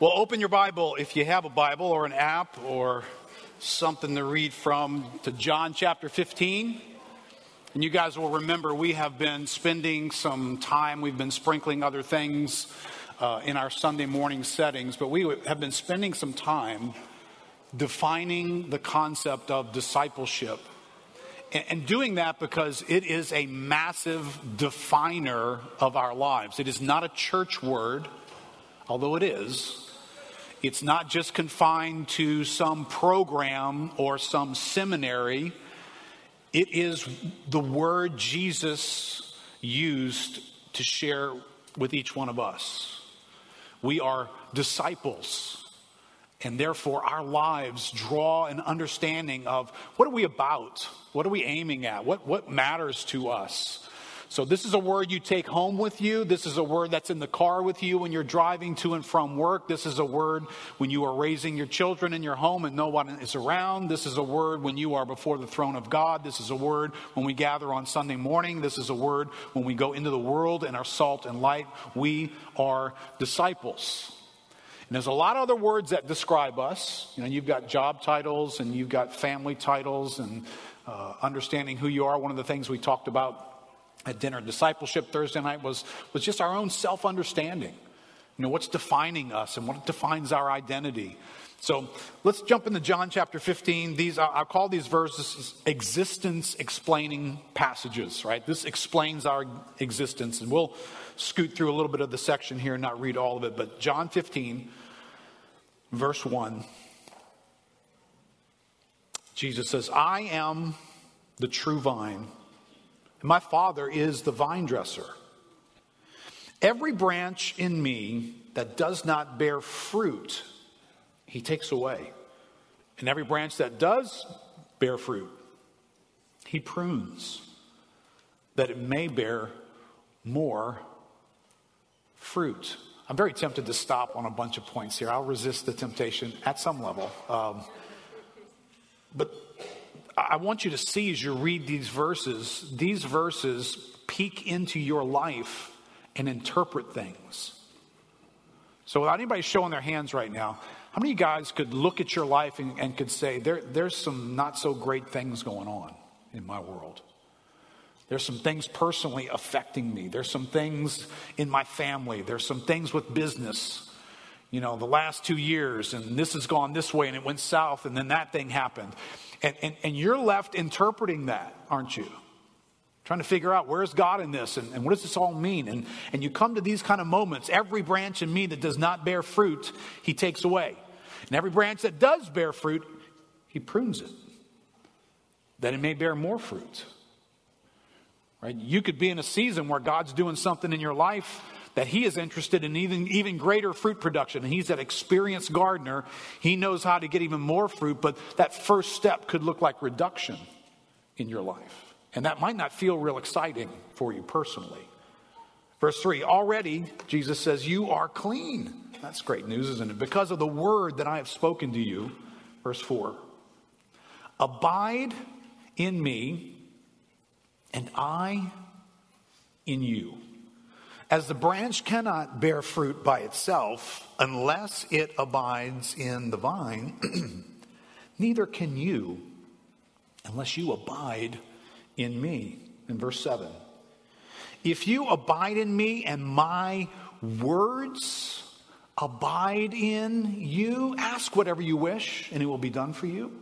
Well, open your Bible if you have a Bible or an app or something to read from to John chapter 15. And you guys will remember we have been spending some time, we've been sprinkling other things uh, in our Sunday morning settings, but we have been spending some time defining the concept of discipleship. And, and doing that because it is a massive definer of our lives. It is not a church word, although it is. It's not just confined to some program or some seminary. It is the word Jesus used to share with each one of us. We are disciples, and therefore our lives draw an understanding of what are we about? What are we aiming at? What, what matters to us? So, this is a word you take home with you. This is a word that's in the car with you when you're driving to and from work. This is a word when you are raising your children in your home and no one is around. This is a word when you are before the throne of God. This is a word when we gather on Sunday morning. This is a word when we go into the world and are salt and light. We are disciples. And there's a lot of other words that describe us. You know, you've got job titles and you've got family titles and uh, understanding who you are. One of the things we talked about at dinner. Discipleship Thursday night was, was just our own self understanding. You know, what's defining us and what defines our identity. So let's jump into John chapter 15. These, I'll call these verses existence explaining passages, right? This explains our existence. And we'll scoot through a little bit of the section here and not read all of it. But John 15, verse 1, Jesus says, I am the true vine my Father is the vine dresser. Every branch in me that does not bear fruit, he takes away. And every branch that does bear fruit, he prunes, that it may bear more fruit. I'm very tempted to stop on a bunch of points here. I'll resist the temptation at some level. Um, but I want you to see as you read these verses, these verses peek into your life and interpret things. So, without anybody showing their hands right now, how many guys could look at your life and, and could say, there, there's some not so great things going on in my world? There's some things personally affecting me. There's some things in my family. There's some things with business. You know, the last two years, and this has gone this way and it went south, and then that thing happened. And, and, and you're left interpreting that, aren't you? Trying to figure out where's God in this and, and what does this all mean? And, and you come to these kind of moments. Every branch in me that does not bear fruit, he takes away. And every branch that does bear fruit, he prunes it, that it may bear more fruit. Right? You could be in a season where God's doing something in your life that he is interested in even, even greater fruit production. And he's that experienced gardener. He knows how to get even more fruit, but that first step could look like reduction in your life. And that might not feel real exciting for you personally. Verse 3 Already, Jesus says, You are clean. That's great news, isn't it? Because of the word that I have spoken to you. Verse 4 Abide in me, and I in you. As the branch cannot bear fruit by itself unless it abides in the vine, neither can you unless you abide in me. In verse 7. If you abide in me and my words abide in you, ask whatever you wish and it will be done for you.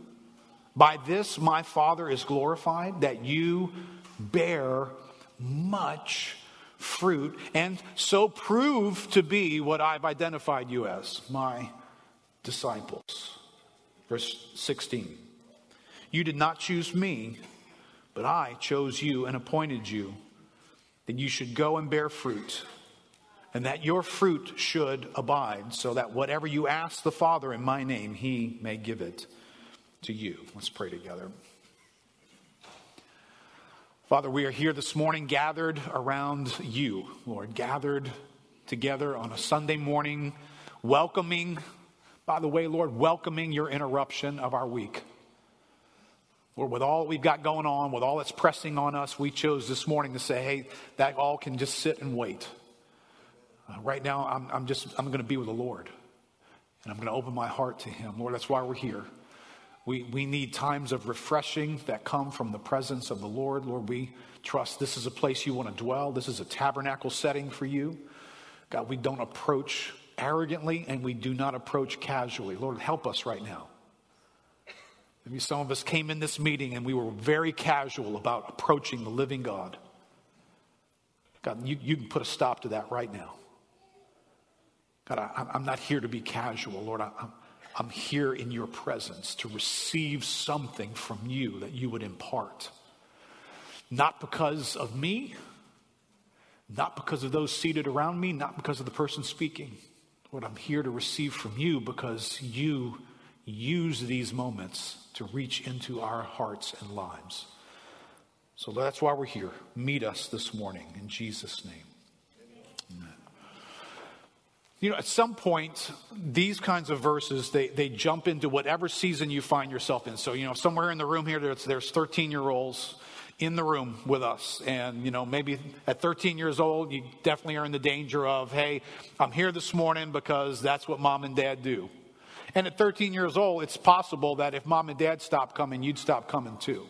By this my Father is glorified, that you bear much fruit and so prove to be what I've identified you as my disciples. Verse 16 You did not choose me, but I chose you and appointed you that you should go and bear fruit, and that your fruit should abide, so that whatever you ask the Father in my name, he may give it to you. Let's pray together. Father, we are here this morning gathered around you, Lord, gathered together on a Sunday morning, welcoming, by the way, Lord, welcoming your interruption of our week. Lord, with all we've got going on, with all that's pressing on us, we chose this morning to say, hey, that all can just sit and wait. Uh, right now, I'm, I'm just, I'm going to be with the Lord. And I'm going to open my heart to Him. Lord, that's why we're here. We, we need times of refreshing that come from the presence of the Lord. Lord, we trust this is a place you want to dwell. This is a tabernacle setting for you. God, we don't approach arrogantly and we do not approach casually. Lord, help us right now. Maybe some of us came in this meeting and we were very casual about approaching the living God. God, you, you can put a stop to that right now. God, I, am not here to be casual. Lord, I, I'm, here in your presence to receive something from you that you would impart. Not because of me, not because of those seated around me, not because of the person speaking. What I'm here to receive from you because you use these moments to reach into our hearts and lives. So that's why we're here. Meet us this morning in Jesus' name. Amen. You know, at some point, these kinds of verses, they, they jump into whatever season you find yourself in. So, you know, somewhere in the room here, there's, there's 13 year olds in the room with us. And, you know, maybe at 13 years old, you definitely are in the danger of, hey, I'm here this morning because that's what mom and dad do. And at 13 years old, it's possible that if mom and dad stopped coming, you'd stop coming too.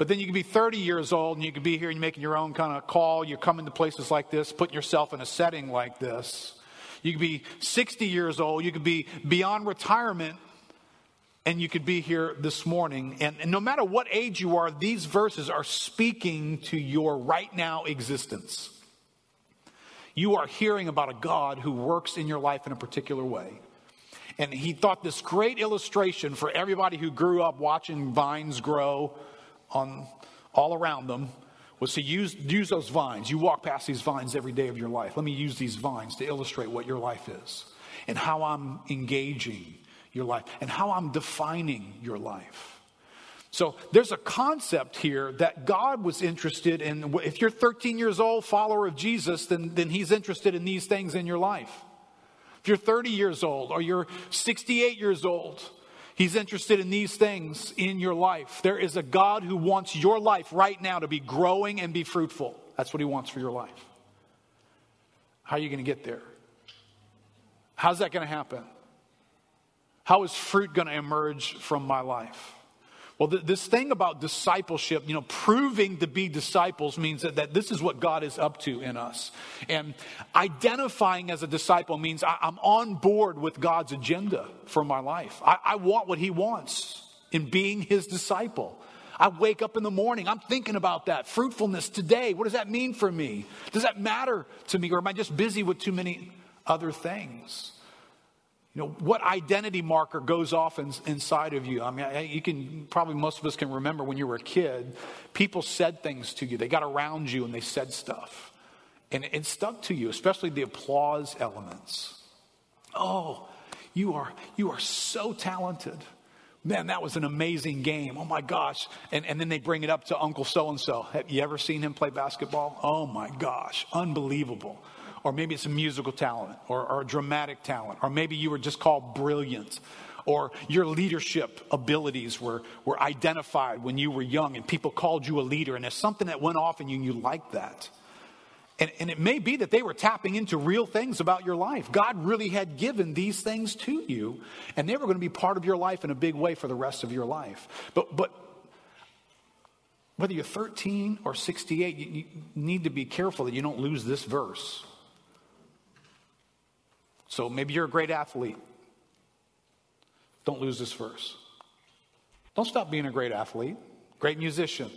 But then you can be 30 years old and you can be here and you're making your own kind of call. You're coming to places like this, putting yourself in a setting like this. You could be 60 years old. You could be beyond retirement and you could be here this morning. And, and, no matter what age you are, these verses are speaking to your right now existence. You are hearing about a God who works in your life in a particular way. And he thought this great illustration for everybody who grew up watching vines grow on all around them was to use, use those vines. You walk past these vines every day of your life. Let me use these vines to illustrate what your life is and how I'm engaging your life and how I'm defining your life. So there's a concept here that God was interested in. If you're 13 years old, follower of Jesus, then, then He's interested in these things in your life. If you're 30 years old or you're 68 years old, He's interested in these things in your life. There is a God who wants your life right now to be growing and be fruitful. That's what He wants for your life. How are you going to get there? How's that going to happen? How is fruit going to emerge from my life? Well, th- this thing about discipleship, you know, proving to be disciples means that, that this is what God is up to in us. And identifying as a disciple means I, am on board with God's agenda for my life. I, I want what He wants in being His disciple. I wake up in the morning, I'm thinking about that. Fruitfulness today, what does that mean for me? Does that matter to me, or am I just busy with too many other things? You know, what identity marker goes off in, inside of you? I mean, you can probably most of us can remember when you were a kid, people said things to you. They got around you and they said stuff. And it stuck to you, especially the applause elements. Oh, you are you are so talented. Man, that was an amazing game. Oh my gosh. And, and then they bring it up to Uncle so and so. Have you ever seen him play basketball? Oh my gosh. Unbelievable or maybe it's a musical talent or, or a dramatic talent, or maybe you were just called brilliant, or your leadership abilities were, were identified when you were young and people called you a leader, and there's something that went off in you and you liked that. And, and, it may be that they were tapping into real things about your life. God really had given these things to you, and they were going to be part of your life in a big way for the rest of your life. But, but whether you're 13 or 68, you, you need to be careful that you don't lose this verse. So maybe you're a great athlete. Don't lose this verse. Don't stop being a great athlete, great musician,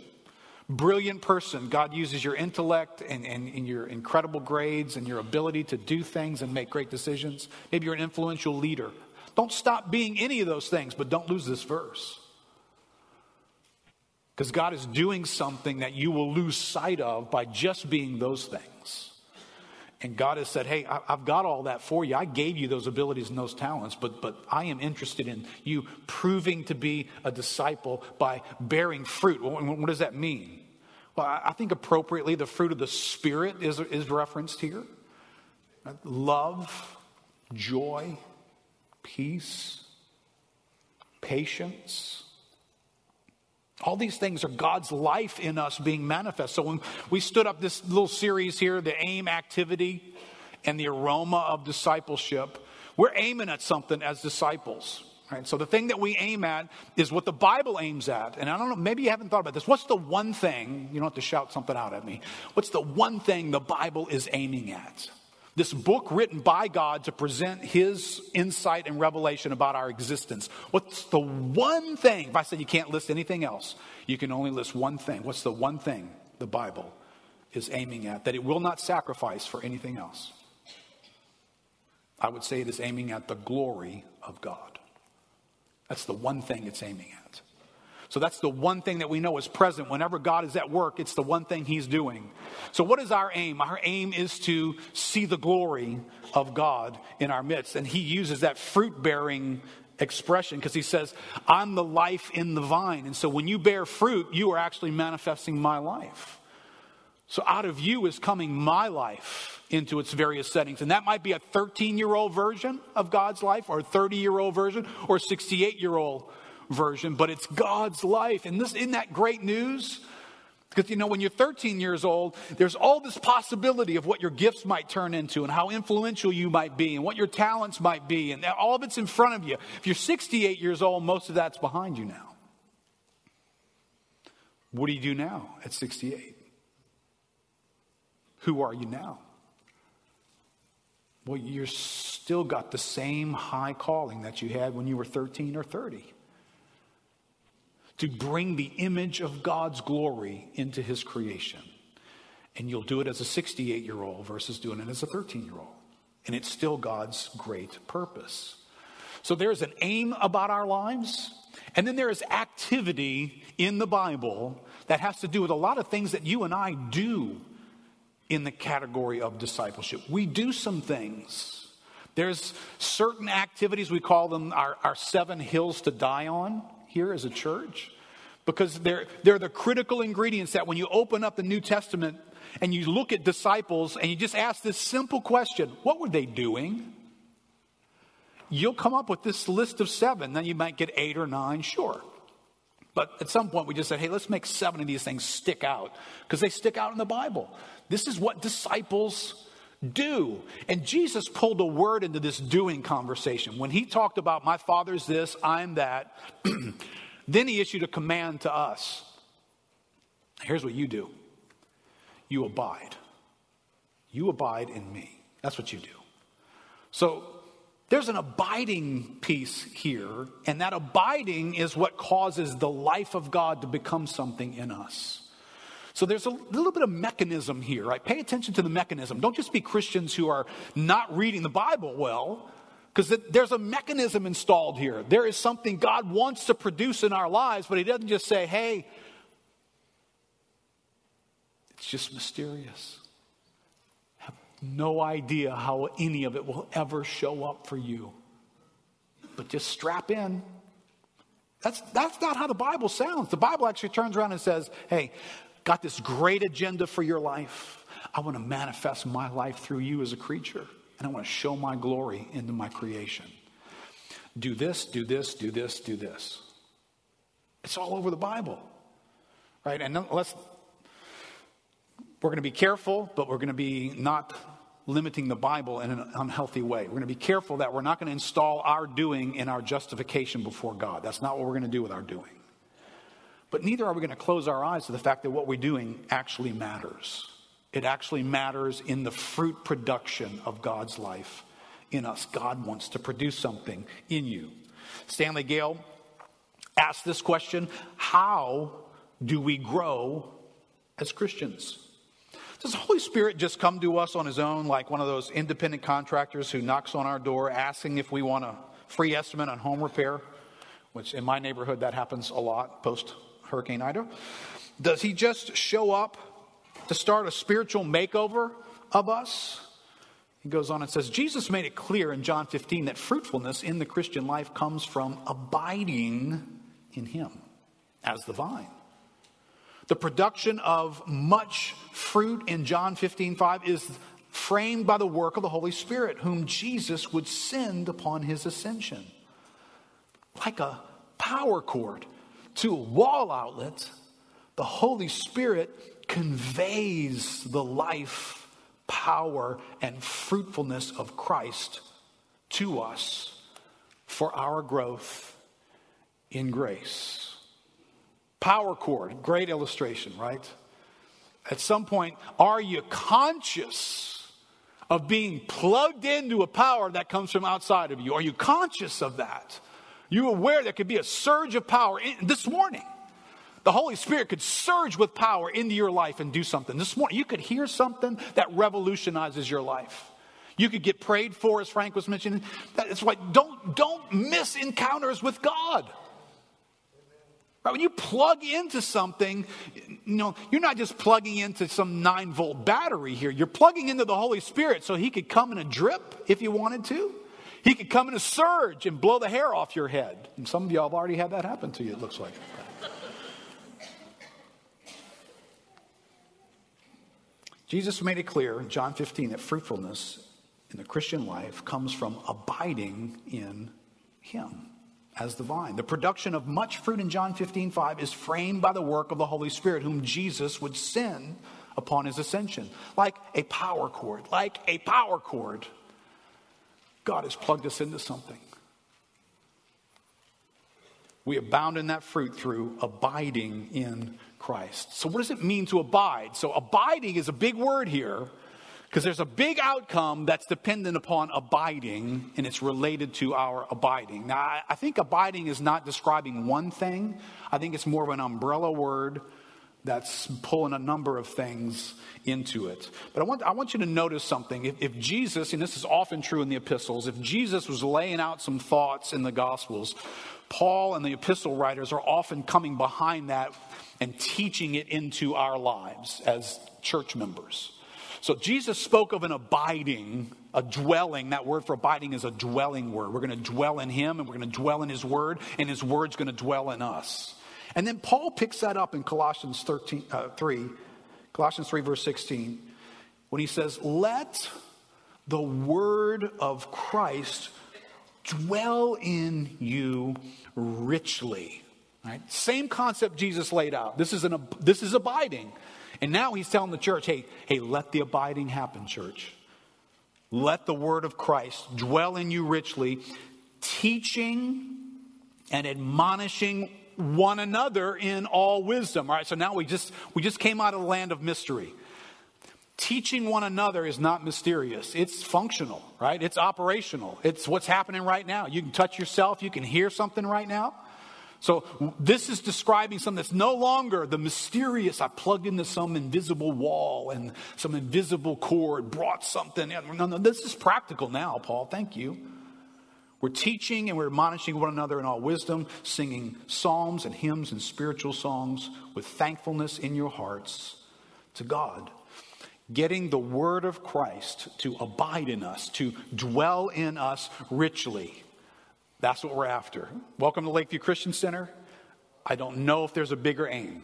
brilliant person. God uses your intellect and, and, and, your incredible grades and your ability to do things and make great decisions. Maybe you're an influential leader. Don't stop being any of those things, but don't lose this verse. Because God is doing something that you will lose sight of by just being those things. And God has said, Hey, I've got all that for you. I gave you those abilities and those talents, but, but I am interested in you proving to be a disciple by bearing fruit. What does that mean? Well, I think appropriately the fruit of the Spirit is, is referenced here love, joy, peace, patience all these things are God's life in us being manifest. So when we stood up this little series here, the AIM activity and the aroma of discipleship, We're aiming at something as disciples. Right? So the thing that we aim at is what the Bible aims at. And I don't know, maybe you haven't thought about this. What's the one thing, you don't have to shout something out at me. What's the one thing the Bible is aiming at? This book written by God to present his insight and revelation about our existence. What's the one thing? If I said you can't list anything else, you can only list one thing. What's the one thing the Bible is aiming at? That it will not sacrifice for anything else. I would say it is aiming at the glory of God. That's the one thing it's aiming at. So that's the one thing that we know is present. Whenever God is at work, it's the one thing He's doing. So, what is our aim? Our aim is to see the glory of God in our midst. And He uses that fruit bearing expression because He says, I'm the life in the vine. And so, when you bear fruit, you are actually manifesting my life. So, out of you is coming my life into its various settings. And that might be a 13 year old version of God's life, or a 30 year old version, or a 68 year old version, but it's God's life. And this isn't that great news? Because you know, when you're 13 years old, there's all this possibility of what your gifts might turn into and how influential you might be and what your talents might be, and all of it's in front of you. If you're 68 years old, most of that's behind you now. What do you do now at 68? Who are you now? Well, you're still got the same high calling that you had when you were 13 or 30 to bring the image of God's glory into his creation. And you'll do it as a 68 year old versus doing it as a 13 year old. And it's still God's great purpose. So there's an aim about our lives, and then there is activity in the Bible that has to do with a lot of things that you and I do in the category of discipleship. We do some things. There's certain activities, we call them our, our seven hills to die on here as a church because they're, they're the critical ingredients that when you open up the New Testament and you look at disciples and you just ask this simple question what were they doing? You'll come up with this list of seven. Then you might get eight or nine, sure. But at some point, we just said, hey, let's make seven of these things stick out because they stick out in the Bible. This is what disciples do. And Jesus pulled a word into this doing conversation. When he talked about, my father's this, I'm that, then he issued a command to us. Here's what you do you abide. You abide in me. That's what you do. So there's an abiding piece here, and that abiding is what causes the life of God to become something in us. So there's a little bit of mechanism here, right? Pay attention to the mechanism. Don't just be Christians who are not reading the Bible well, because there's a mechanism installed here. There is something God wants to produce in our lives, but He doesn't just say, hey, it's just mysterious. I have no idea how any of it will ever show up for you. But just strap in. That's, that's not how the Bible sounds. The Bible actually turns around and says, hey, got this great agenda for your life. I want to manifest my life through you as a creature, and I want to show my glory into my creation. Do this, do this, do this, do this. It's all over the Bible, right? And let's, we're going to be careful, but we're going to be not limiting the Bible in an unhealthy way. We're going to be careful that we're not going to install our doing in our justification before God. That's not what we're going to do with our doing. But neither are we going to close our eyes to the fact that what we're doing actually matters. It actually matters in the fruit production of God's life in us. God wants to produce something in you. Stanley Gale asked this question How do we grow as Christians? Does the Holy Spirit just come to us on his own, like one of those independent contractors who knocks on our door asking if we want a free estimate on home repair? Which in my neighborhood, that happens a lot post Hurricane Ida? Does he just show up to start a spiritual makeover of us? He goes on and says, Jesus made it clear in John 15 that fruitfulness in the Christian life comes from abiding in him as the vine. The production of much fruit in John 15 5 is framed by the work of the Holy Spirit, whom Jesus would send upon his ascension. Like a power cord to a wall outlet, the Holy Spirit conveys the life, power, and fruitfulness of Christ to us for our growth in grace. Power cord, great illustration, right? At some point, are you conscious of being plugged into a power that comes from outside of you? Are you conscious of that? You aware there could be a surge of power in, this morning? The Holy Spirit could surge with power into your life and do something. This morning, you could hear something that revolutionizes your life. You could get prayed for, as Frank was mentioning. That's why don't, don't miss encounters with God. Right? When you plug into something, you know, you're not just plugging into some nine volt battery here. You're plugging into the Holy Spirit so He could come in a drip if you wanted to. He could come in a surge and blow the hair off your head. And some of y'all have already had that happen to you, it looks like. Jesus made it clear in John 15 that fruitfulness in the Christian life comes from abiding in Him as the vine. The production of much fruit in John 15 5 is framed by the work of the Holy Spirit, whom Jesus would send upon his ascension. Like a power cord, like a power cord. God has plugged us into something. We abound in that fruit through abiding in Christ. So, what does it mean to abide? So, abiding is a big word here because there's a big outcome that's dependent upon abiding, and it's related to our abiding. Now, I think abiding is not describing one thing, I think it's more of an umbrella word that's pulling a number of things into it. But I want, I want you to notice something. If, if, Jesus, and this is often true in the epistles, if Jesus was laying out some thoughts in the gospels, Paul and the epistle writers are often coming behind that and teaching it into our lives as church members. So Jesus spoke of an abiding, a dwelling. That word for abiding is a dwelling word. We're going to dwell in him and we're going to dwell in his word, and his word's going to dwell in us. And then Paul picks that up in Colossians 13, uh, 3, Colossians 3, verse 16, when he says, Let the word of Christ dwell in you richly. Right? Same concept Jesus laid out. This is, an, this is abiding. And now he's telling the church, hey, hey, let the abiding happen, church. Let the word of Christ dwell in you richly, teaching and admonishing one another in all wisdom. All right, so now we just we just came out of the land of mystery. Teaching one another is not mysterious. It's functional, right? It's operational. It's what's happening right now. You can touch yourself, you can hear something right now. So this is describing something that's no longer the mysterious. I plugged into some invisible wall and some invisible cord brought something. No, no, this is practical now, Paul. Thank you. We're teaching and we're admonishing one another in all wisdom, singing psalms and hymns and spiritual songs with thankfulness in your hearts to God. Getting the word of Christ to abide in us, to dwell in us richly. That's what we're after. Welcome to Lakeview Christian Center. I don't know if there's a bigger aim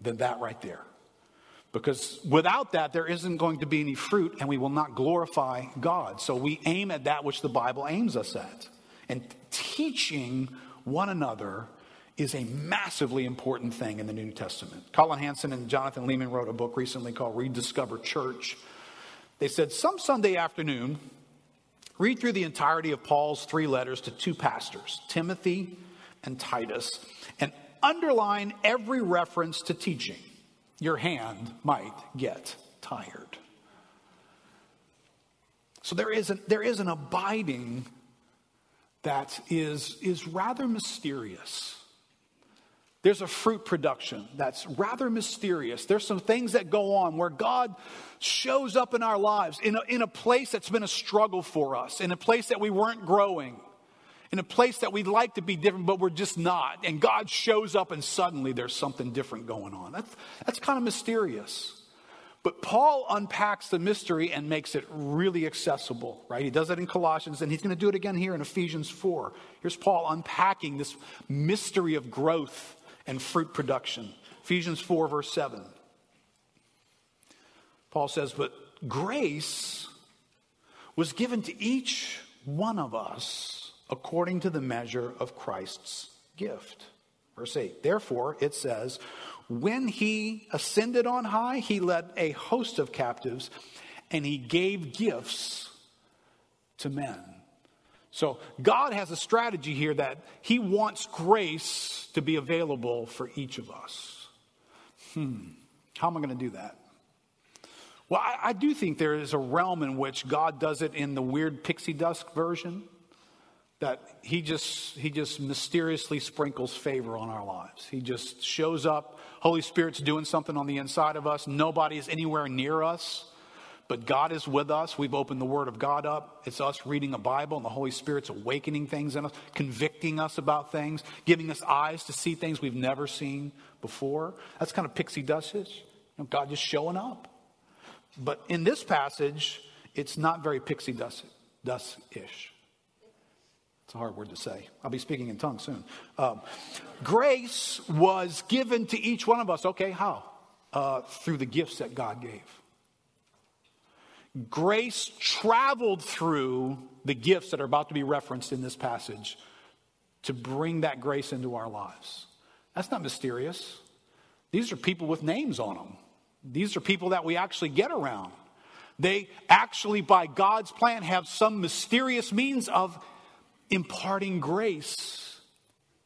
than that right there. Because without that, there isn't going to be any fruit and we will not glorify God. So we aim at that which the Bible aims us at. And teaching one another is a massively important thing in the New Testament. Colin Hansen and Jonathan Leeman wrote a book recently called Rediscover Church. They said some Sunday afternoon, Read through the entirety of Paul's three letters to two pastors, Timothy and Titus, and underline every reference to teaching. Your hand might get tired. So there is an, there is an abiding that is, is rather mysterious. There's a fruit production that's rather mysterious. There's some things that go on where God shows up in our lives in a, in a place that's been a struggle for us, in a place that we weren't growing, in a place that we'd like to be different, but we're just not. And God shows up and suddenly there's something different going on. That's, that's kind of mysterious. But Paul unpacks the mystery and makes it really accessible, right? He does it in Colossians, and he's going to do it again here in Ephesians 4. Here's Paul unpacking this mystery of growth and fruit production. Ephesians 4, verse 7. Paul says, But grace was given to each one of us according to the measure of Christ's gift. Verse 8. Therefore, it says, When he ascended on high, he led a host of captives and he gave gifts to men. So God has a strategy here that He wants grace to be available for each of us. Hmm, how am I going to do that? Well, I, I, do think there is a realm in which God does it in the weird pixie dust version that he just he just mysteriously sprinkles favor on our lives. He just shows up. Holy Spirit's doing something on the inside of us. Nobody is anywhere near us, but God is with us. We've opened the Word of God up. It's us reading a Bible, and the Holy Spirit's awakening things in us, convicting us about things, giving us eyes to see things we've never seen before. That's kind of pixie dustish. You know, God just showing up. But in this passage, it's not very pixie dust ish. It's a hard word to say. I'll be speaking in tongues soon. Um, grace was given to each one of us. Okay, how? Uh, through the gifts that God gave. Grace traveled through the gifts that are about to be referenced in this passage to bring that grace into our lives. That's not mysterious. These are people with names on them. These are people that we actually get around. They actually, by God's plan, have some mysterious means of imparting grace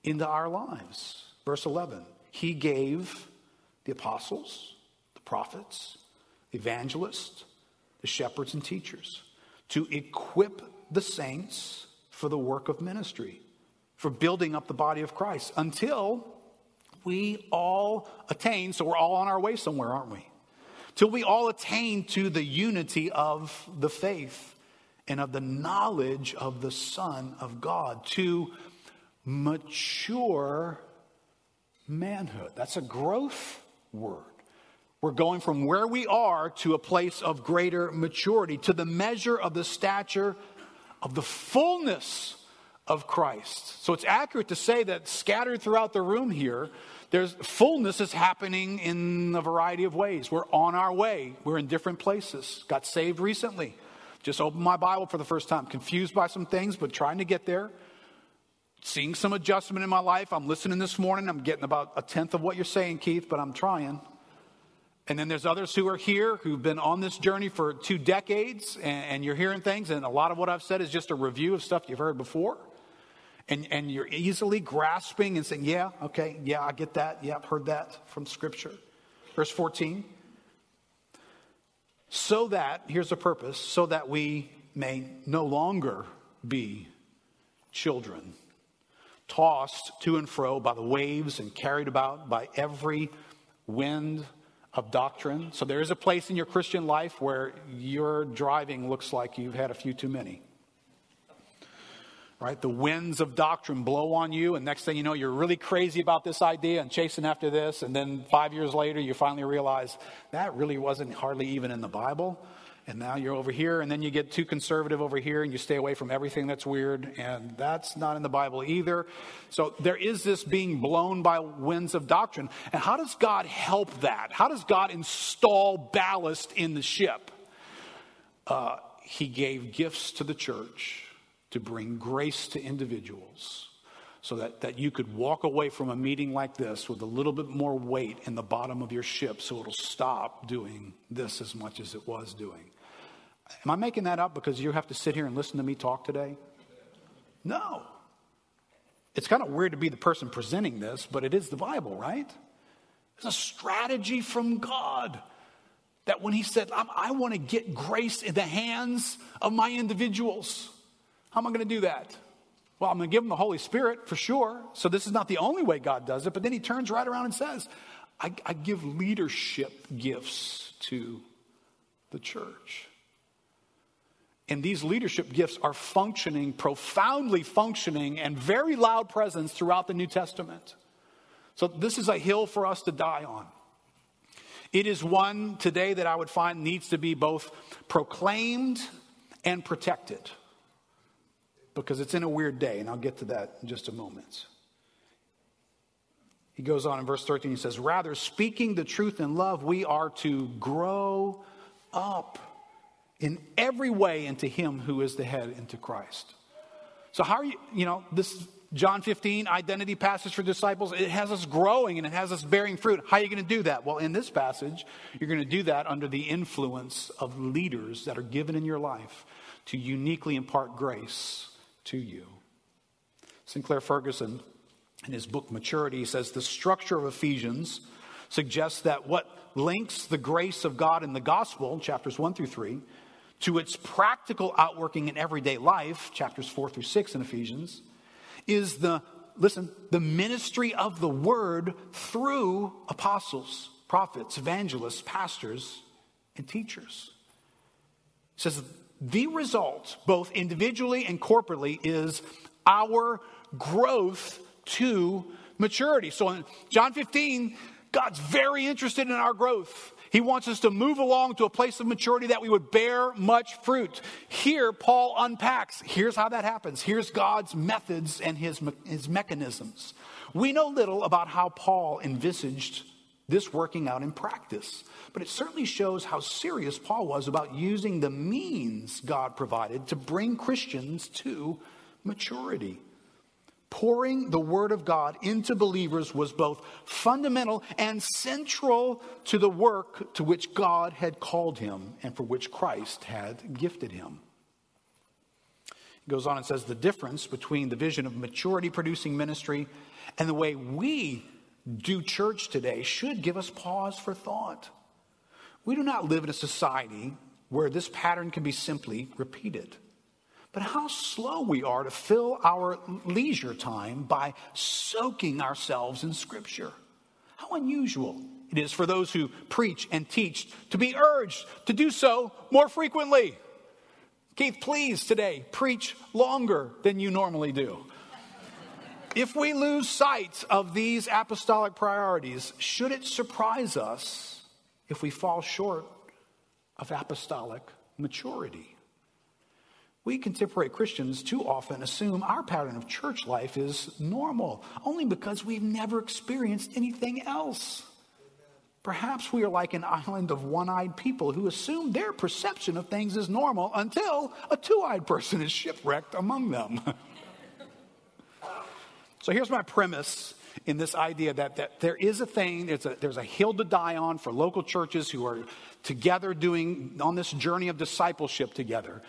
into our lives. Verse 11 He gave the apostles, the prophets, evangelists, the shepherds, and teachers to equip the saints for the work of ministry, for building up the body of Christ until we all attain. So we're all on our way somewhere, aren't we? Till we all attain to the unity of the faith and of the knowledge of the Son of God to mature manhood. That's a growth word. We're going from where we are to a place of greater maturity, to the measure of the stature of the fullness of Christ. So it's accurate to say that scattered throughout the room here, there's fullness is happening in a variety of ways. We're on our way. We're in different places. Got saved recently. Just opened my Bible for the first time, confused by some things, but trying to get there. Seeing some adjustment in my life. I'm listening this morning. I'm getting about a tenth of what you're saying, Keith, but I'm trying. And then there's others who are here who've been on this journey for two decades, and, and, you're hearing things, and a lot of what I've said is just a review of stuff you've heard before. And, and you're easily grasping and saying, Yeah, okay, yeah, I get that. Yeah, I've heard that from Scripture. Verse 14 so that, here's the purpose, so that we may no longer be children, tossed to and fro by the waves and carried about by every wind of doctrine. So there is a place in your Christian life where your driving looks like you've had a few too many right? The winds of doctrine blow on you, and next thing you know, you're really crazy about this idea and chasing after this. And then five years later, you finally realize that really wasn't hardly even in the Bible. And now you're over here, and then you get too conservative over here, and you stay away from everything that's weird, and that's not in the Bible either. So there is this being blown by winds of doctrine. And how does God help that? How does God install ballast in the ship? Uh, he gave gifts to the church to bring grace to individuals so that, that you could walk away from a meeting like this with a little bit more weight in the bottom of your ship so it'll stop doing this as much as it was doing. Am I making that up because you have to sit here and listen to me talk today? No. It's kind of weird to be the person presenting this, but it is the Bible, right? It's a strategy from God that when He said, I, I want to get grace in the hands of my individuals. How am I going to do that? Well, I'm going to give them the Holy Spirit for sure. So this is not the only way God does it. But then he turns right around and says, I, I give leadership gifts to the church. And these leadership gifts are functioning, profoundly functioning, and very loud presence throughout the New Testament. So this is a hill for us to die on. It is one today that I would find needs to be both proclaimed and protected because it's in a weird day, and I'll get to that in just a moment. He goes on in verse 13, he says, Rather, speaking the truth in love, we are to grow up in every way into Him who is the head, into Christ. So, how are you, you know, this John 15 identity passage for disciples, it has us growing and it has us bearing fruit. How are you going to do that? Well, in this passage, you're going to do that under the influence of leaders that are given in your life to uniquely impart grace to you. Sinclair Ferguson, in his book Maturity, says the structure of Ephesians suggests that what links the grace of God in the gospel, chapters 1 through 3, to its practical outworking in everyday life, chapters 4 through 6 in Ephesians, is the, listen, the ministry of the word through apostles, prophets, evangelists, pastors, and teachers. It says the result, both individually and corporately, is our growth to maturity. So in John 15, God's very interested in our growth. He wants us to move along to a place of maturity that we would bear much fruit. Here, Paul unpacks here's how that happens. Here's God's methods and his, his mechanisms. We know little about how Paul envisaged this working out in practice, but it certainly shows how serious Paul was about using the means God provided to bring Christians to maturity pouring the Word of God into believers was both fundamental and central to the work to which God had called him and for which Christ had gifted him. He goes on and says the difference between the vision of maturity producing ministry and the way we do church today should give us pause for thought. We do not live in a society where this pattern can be simply repeated but how slow we are to fill our leisure time by soaking ourselves in Scripture. How unusual it is for those who preach and teach to be urged to do so more frequently. Keith, please today preach longer than you normally do. If we lose sight of these apostolic priorities, should it surprise us if we fall short of apostolic maturity? We contemporary Christians too often assume our pattern of church life is normal, only because we've never experienced anything else. Perhaps we are like an island of one eyed people who assume their perception of things is normal until a two eyed person is shipwrecked among them. so here's my premise in this idea that, that there is a thing, there's a, there's a hill to die on for local churches who are together doing on this journey of discipleship together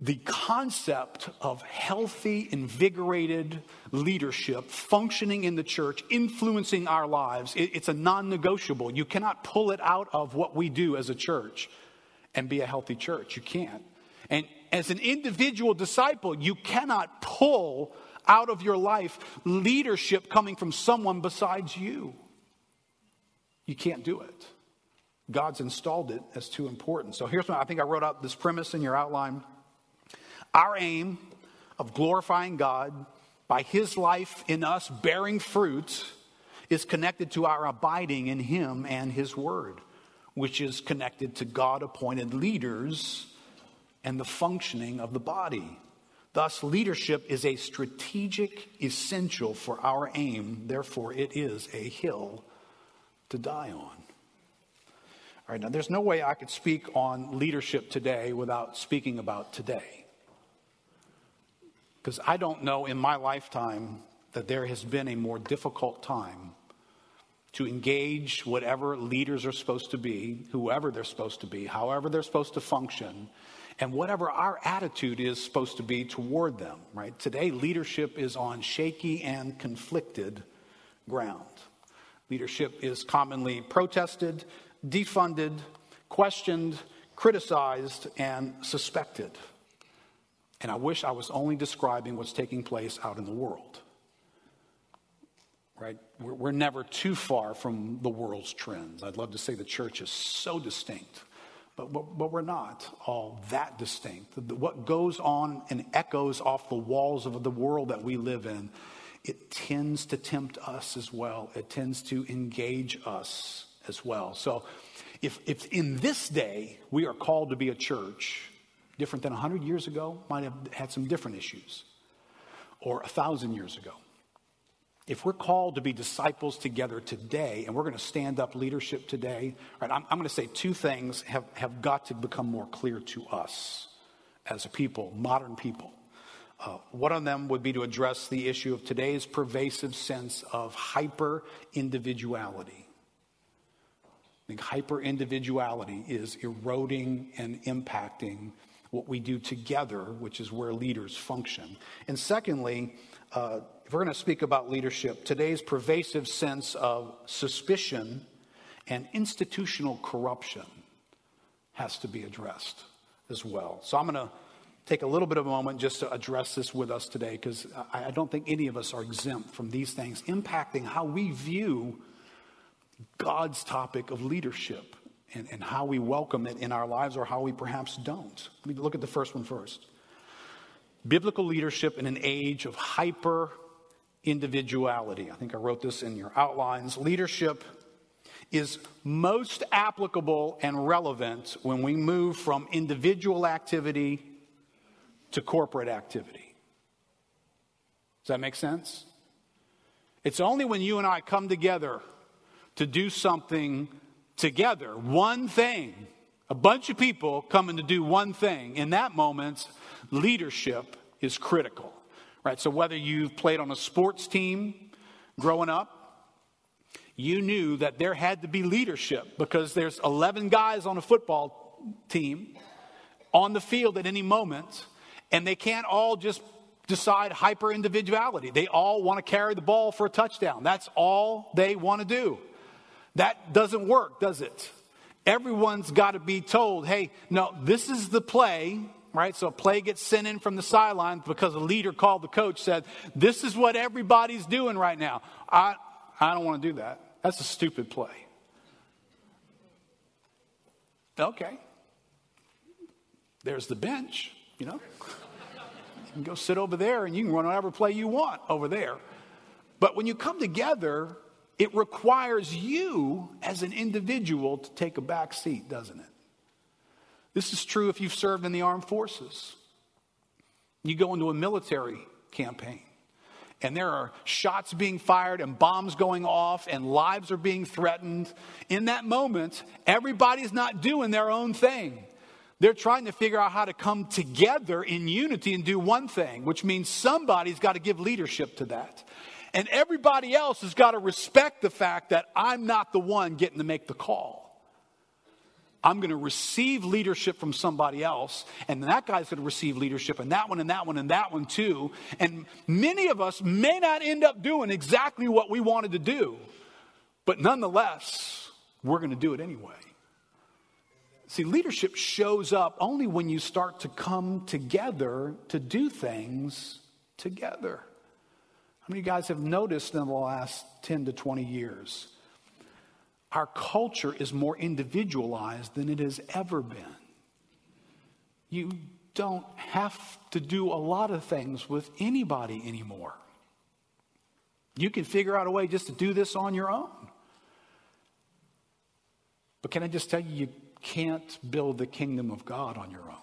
the concept of healthy, invigorated leadership functioning in the church, influencing our lives, it, it's a non negotiable. You cannot pull it out of what we do as a church and be a healthy church. You can't. And as an individual disciple, you cannot pull out of your life leadership coming from someone besides you. You can't do it. God's installed it as too important. So here's what I think I wrote out this premise in your outline. Our aim of glorifying God by His life in us bearing fruit is connected to our abiding in Him and His Word, which is connected to God appointed leaders and the functioning of the body. Thus, leadership is a strategic essential for our aim. Therefore, it is a hill to die on. All right, now there's no way I could speak on leadership today without speaking about today. Because I don't know in my lifetime that there has been a more difficult time to engage whatever leaders are supposed to be, whoever they're supposed to be, however they're supposed to function, and whatever our attitude is supposed to be toward them, right? Today, leadership is on shaky and conflicted ground. Leadership is commonly protested, defunded, questioned, criticized, and suspected. And I wish I was only describing what's taking place out in the world. Right? We're, never too far from the world's trends. I'd love to say the church is so distinct, but, but, we're not all that distinct. What goes on and echoes off the walls of the world that we live in, it tends to tempt us as well. It tends to engage us as well. So, if, if in this day we are called to be a church, different than 100 years ago, might have had some different issues, or 1,000 years ago. If we're called to be disciples together today, and we're going to stand up leadership today, right, I'm, I'm going to say two things have, have got to become more clear to us as a people, modern people. Uh, one of them would be to address the issue of today's pervasive sense of hyper individuality. I think hyper individuality is eroding and impacting what we do together, which is where leaders function. And secondly, uh, if we're going to speak about leadership, today's pervasive sense of suspicion and institutional corruption has to be addressed as well. So I'm going to take a little bit of a moment just to address this with us today because I don't think any of us are exempt from these things impacting how we view God's topic of leadership and, and how we welcome it in our lives or how we perhaps don't. Let me look at the first one first. Biblical leadership in an age of hyper individuality. I think I wrote this in your outlines. Leadership is most applicable and relevant when we move from individual activity to corporate activity. Does that make sense? It's only when you and I come together to do something together, one thing, a bunch of people coming to do one thing. In that moment, leadership is critical. Right? So whether you've played on a sports team growing up, you knew that there had to be leadership because there's 11 guys on a football team on the field at any moment, and they can't all just decide hyper individuality. They all want to carry the ball for a touchdown. That's all they want to do. That doesn't work, does it? Everyone's got to be told, hey, no, this is the play, right? So a play gets sent in from the sideline because a leader called the coach, said, this is what everybody's doing right now. I, I don't want to do that. That's a stupid play. Okay. There's the bench, you know. You can go sit over there and you can run whatever play you want over there. But when you come together, it requires you as an individual to take a back seat, doesn't it? This is true if you've served in the armed forces. You go into a military campaign and there are shots being fired and bombs going off and lives are being threatened. In that moment, everybody's not doing their own thing. They're trying to figure out how to come together in unity and do one thing, which means somebody's got to give leadership to that. And everybody else has got to respect the fact that I'm not the one getting to make the call. I'm going to receive leadership from somebody else, and that guy's going to receive leadership, and that one, and that one, and that one too. And many of us may not end up doing exactly what we wanted to do, but nonetheless, we're going to do it anyway. See, leadership shows up only when you start to come together to do things together. How many of you guys have noticed in the last 10 to 20 years? Our culture is more individualized than it has ever been. You don't have to do a lot of things with anybody anymore. You can figure out a way just to do this on your own. But can I just tell you, you can't build the kingdom of God on your own.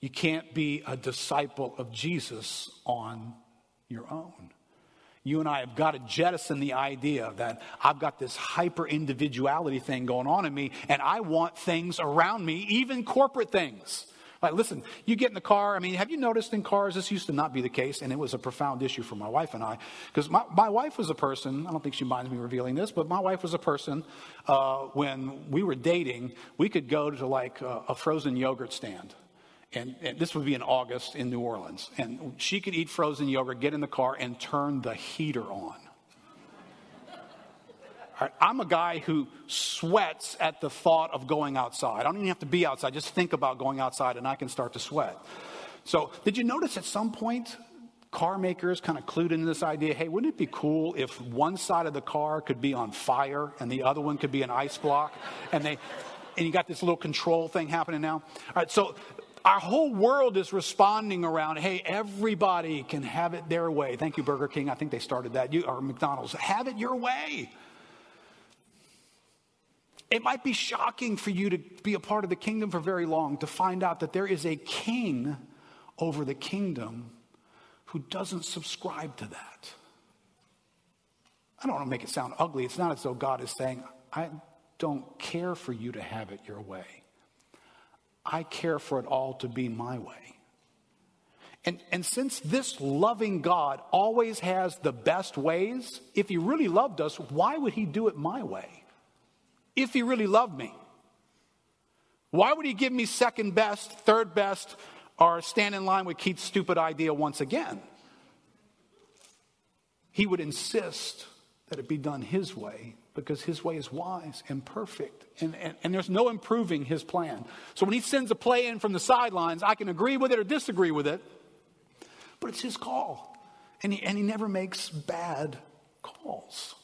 You can't be a disciple of Jesus on your own. You and I have got to jettison the idea that I've got this hyper individuality thing going on in me, and I want things around me, even corporate things. Like, listen, you get in the car. I mean, have you noticed in cars, this used to not be the case, and it was a profound issue for my wife and I. Because my, my wife was a person, I don't think she minds me revealing this, but my wife was a person, uh, when we were dating, we could go to like a, a frozen yogurt stand and, and, this would be in August in New Orleans. And she could eat frozen yogurt, get in the car, and turn the heater on. I'm a guy who sweats at the thought of going outside. I don't even have to be outside, just think about going outside, and I can start to sweat. So, did you notice at some point car makers kind of clued into this idea hey, wouldn't it be cool if one side of the car could be on fire and the other one could be an ice block? And they and you got this little control thing happening now. All right, so our whole world is responding around, hey, everybody can have it their way. Thank you, Burger King. I think they started that. You, or McDonald's. Have it your way. It might be shocking for you to be a part of the kingdom for very long to find out that there is a king over the kingdom who doesn't subscribe to that. I don't want to make it sound ugly. It's not as though God is saying, I don't care for you to have it your way. I care for it all to be my way. And, and since this loving God always has the best ways, if he really loved us, why would he do it my way? If he really loved me. Why would he give me second best, third best, or stand in line with Keith's stupid idea once again? He would insist that it be done his way because his way is wise and perfect. And, and, and, there's no improving his plan. So when he sends a play in from the sidelines, I can agree with it or disagree with it, but it's his call. And he, and he never makes bad calls.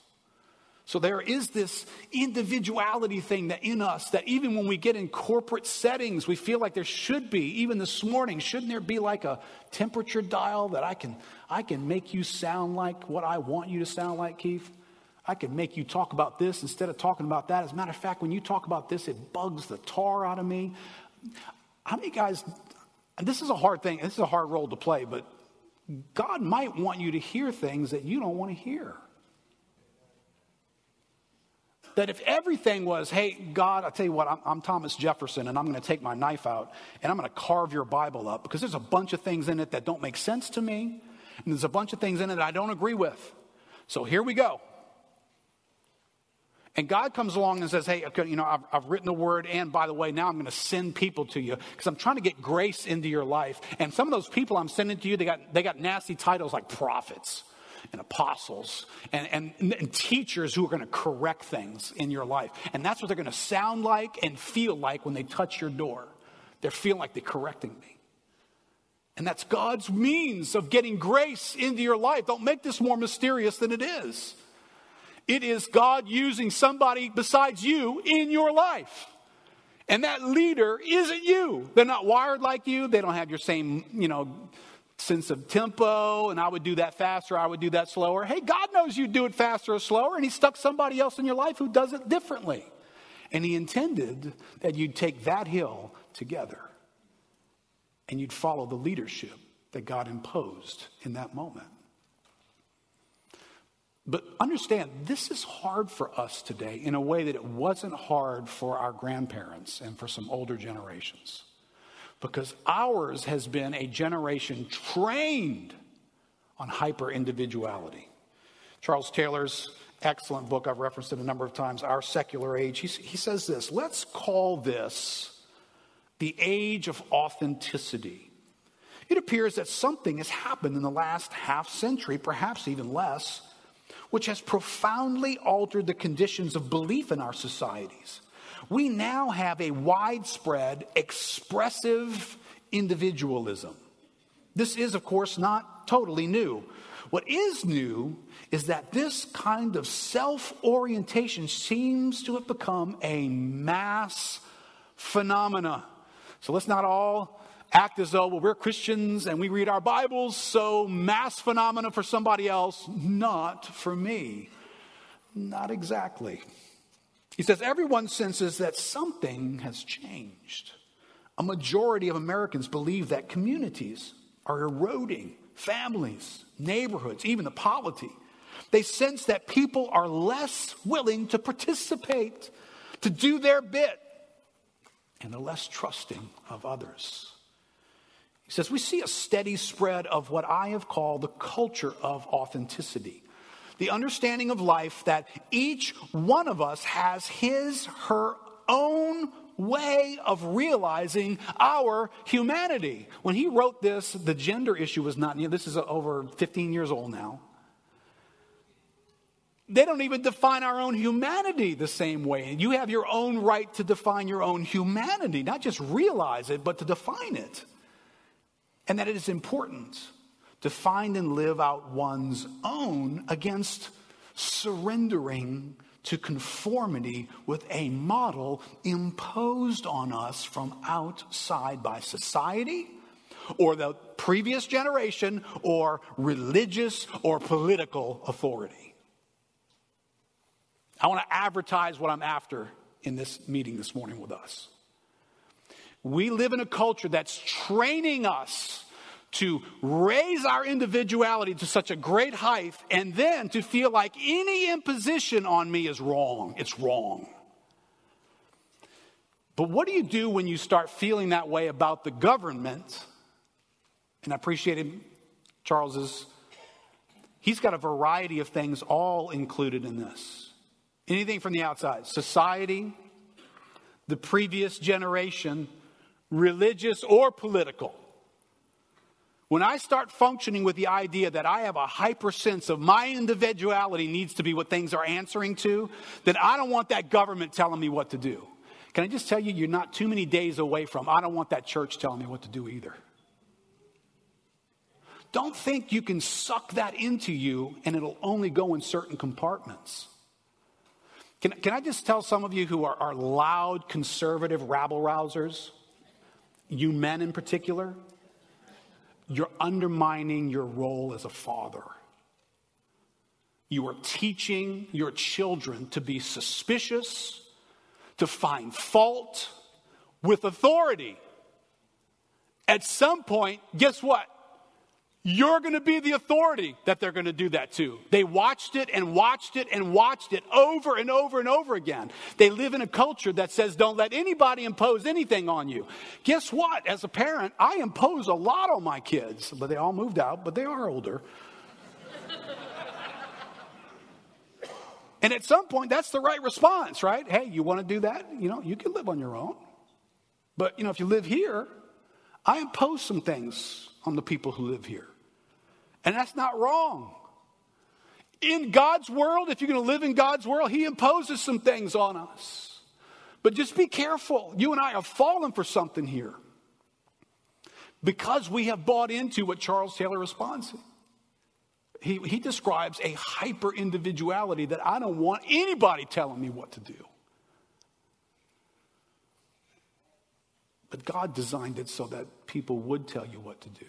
So there is this individuality thing that in us that even when we get in corporate settings, we feel like there should be. Even this morning, shouldn't there be like a temperature dial that I can I can make you sound like what I want you to sound like, Keith? I can make you talk about this instead of talking about that. As a matter of fact, when you talk about this, it bugs the tar out of me. How many guys, this is a hard thing, this is a hard role to play, but God might want you to hear things that you don't want to hear that if everything was, hey, God, I tell you what, I'm, I'm Thomas Jefferson and I'm going to take my knife out and I'm going to carve your Bible up because there's a bunch of things in it that don't make sense to me and there's a bunch of things in it I don't agree with. So here we go. And God comes along and says, Hey, you know, I've, I've written the word, and by the way, now I'm going to send people to you because I'm trying to get grace into your life. And some of those people I'm sending to you, they got, they got nasty titles like prophets and apostles and, and, and teachers who are going to correct things in your life. And that's what they're going to sound like and feel like when they touch your door. They're feeling like they're correcting me. And that's God's means of getting grace into your life. Don't make this more mysterious than it is. It is God using somebody besides you in your life. And that leader isn't you. They're not wired like you. They don't have your same, you know, sense of tempo, and I would do that faster, I would do that slower. Hey, God knows you'd do it faster or slower, and He stuck somebody else in your life who does it differently. And He intended that you'd take that hill together and you'd follow the leadership that God imposed in that moment. But understand, this is hard for us today in a way that it wasn't hard for our grandparents and for some older generations because ours has been a generation trained on hyper individuality. Charles Taylor's excellent book, I've referenced it a number of times, Our Secular Age, he, he says this let's call this the age of authenticity. It appears that something has happened in the last half century, perhaps even less, which has profoundly altered the conditions of belief in our societies we now have a widespread expressive individualism. This is, of course, not totally new. What is new is that this kind of self orientation seems to have become a mass phenomena. So let's not all act as though well, we're Christians and we read our Bibles, so mass phenomena for somebody else, not for me. Not exactly. He says, everyone senses that something has changed. A majority of Americans believe that communities are eroding, families, neighborhoods, even the polity. They sense that people are less willing to participate, to do their bit, and are less trusting of others. He says, We see a steady spread of what I have called the culture of authenticity the understanding of life that each one of us has his, her own way of realizing our humanity. When he wrote this, the gender issue was not, know, this is over 15 years old now. They don't even define our own humanity the same way. You have your own right to define your own humanity, not just realize it, but to define it. And that it is important to find and live out one's own against surrendering to conformity with a model imposed on us from outside by society or the previous generation or religious or political authority. I want to advertise what I'm after in this meeting this morning with us. We live in a culture that's training us to raise our individuality to such a great height and then to feel like any imposition on me is wrong. It's wrong. But what do you do when you start feeling that way about the government? And I appreciated Charles's. He's got a variety of things all included in this. Anything from the outside society, the previous generation, religious or political. When I start functioning with the idea that I have a hyper sense of my individuality needs to be what things are answering to, then I don't want that government telling me what to do. Can I just tell you, you're not too many days away from, I don't want that church telling me what to do either. Don't think you can suck that into you and it'll only go in certain compartments. Can, can I just tell some of you who are, are loud, conservative rabble rousers, you men in particular, you're undermining your role as a father. You are teaching your children to be suspicious, to find fault with authority. At some point, guess what? You're going to be the authority that they're going to do that to. They watched it and watched it and watched it over and over and over again. They live in a culture that says, don't let anybody impose anything on you. Guess what? As a parent, I impose a lot on my kids, but they all moved out, but they are older. and at some point, that's the right response, right? Hey, you want to do that? You know, you can live on your own. But, you know, if you live here, I impose some things on the people who live here. And that's not wrong. In God's world, if you're going to live in God's world, He imposes some things on us. But just be careful. You and I have fallen for something here because we have bought into what Charles Taylor responds to. He, he describes a hyper individuality that I don't want anybody telling me what to do. But God designed it so that people would tell you what to do.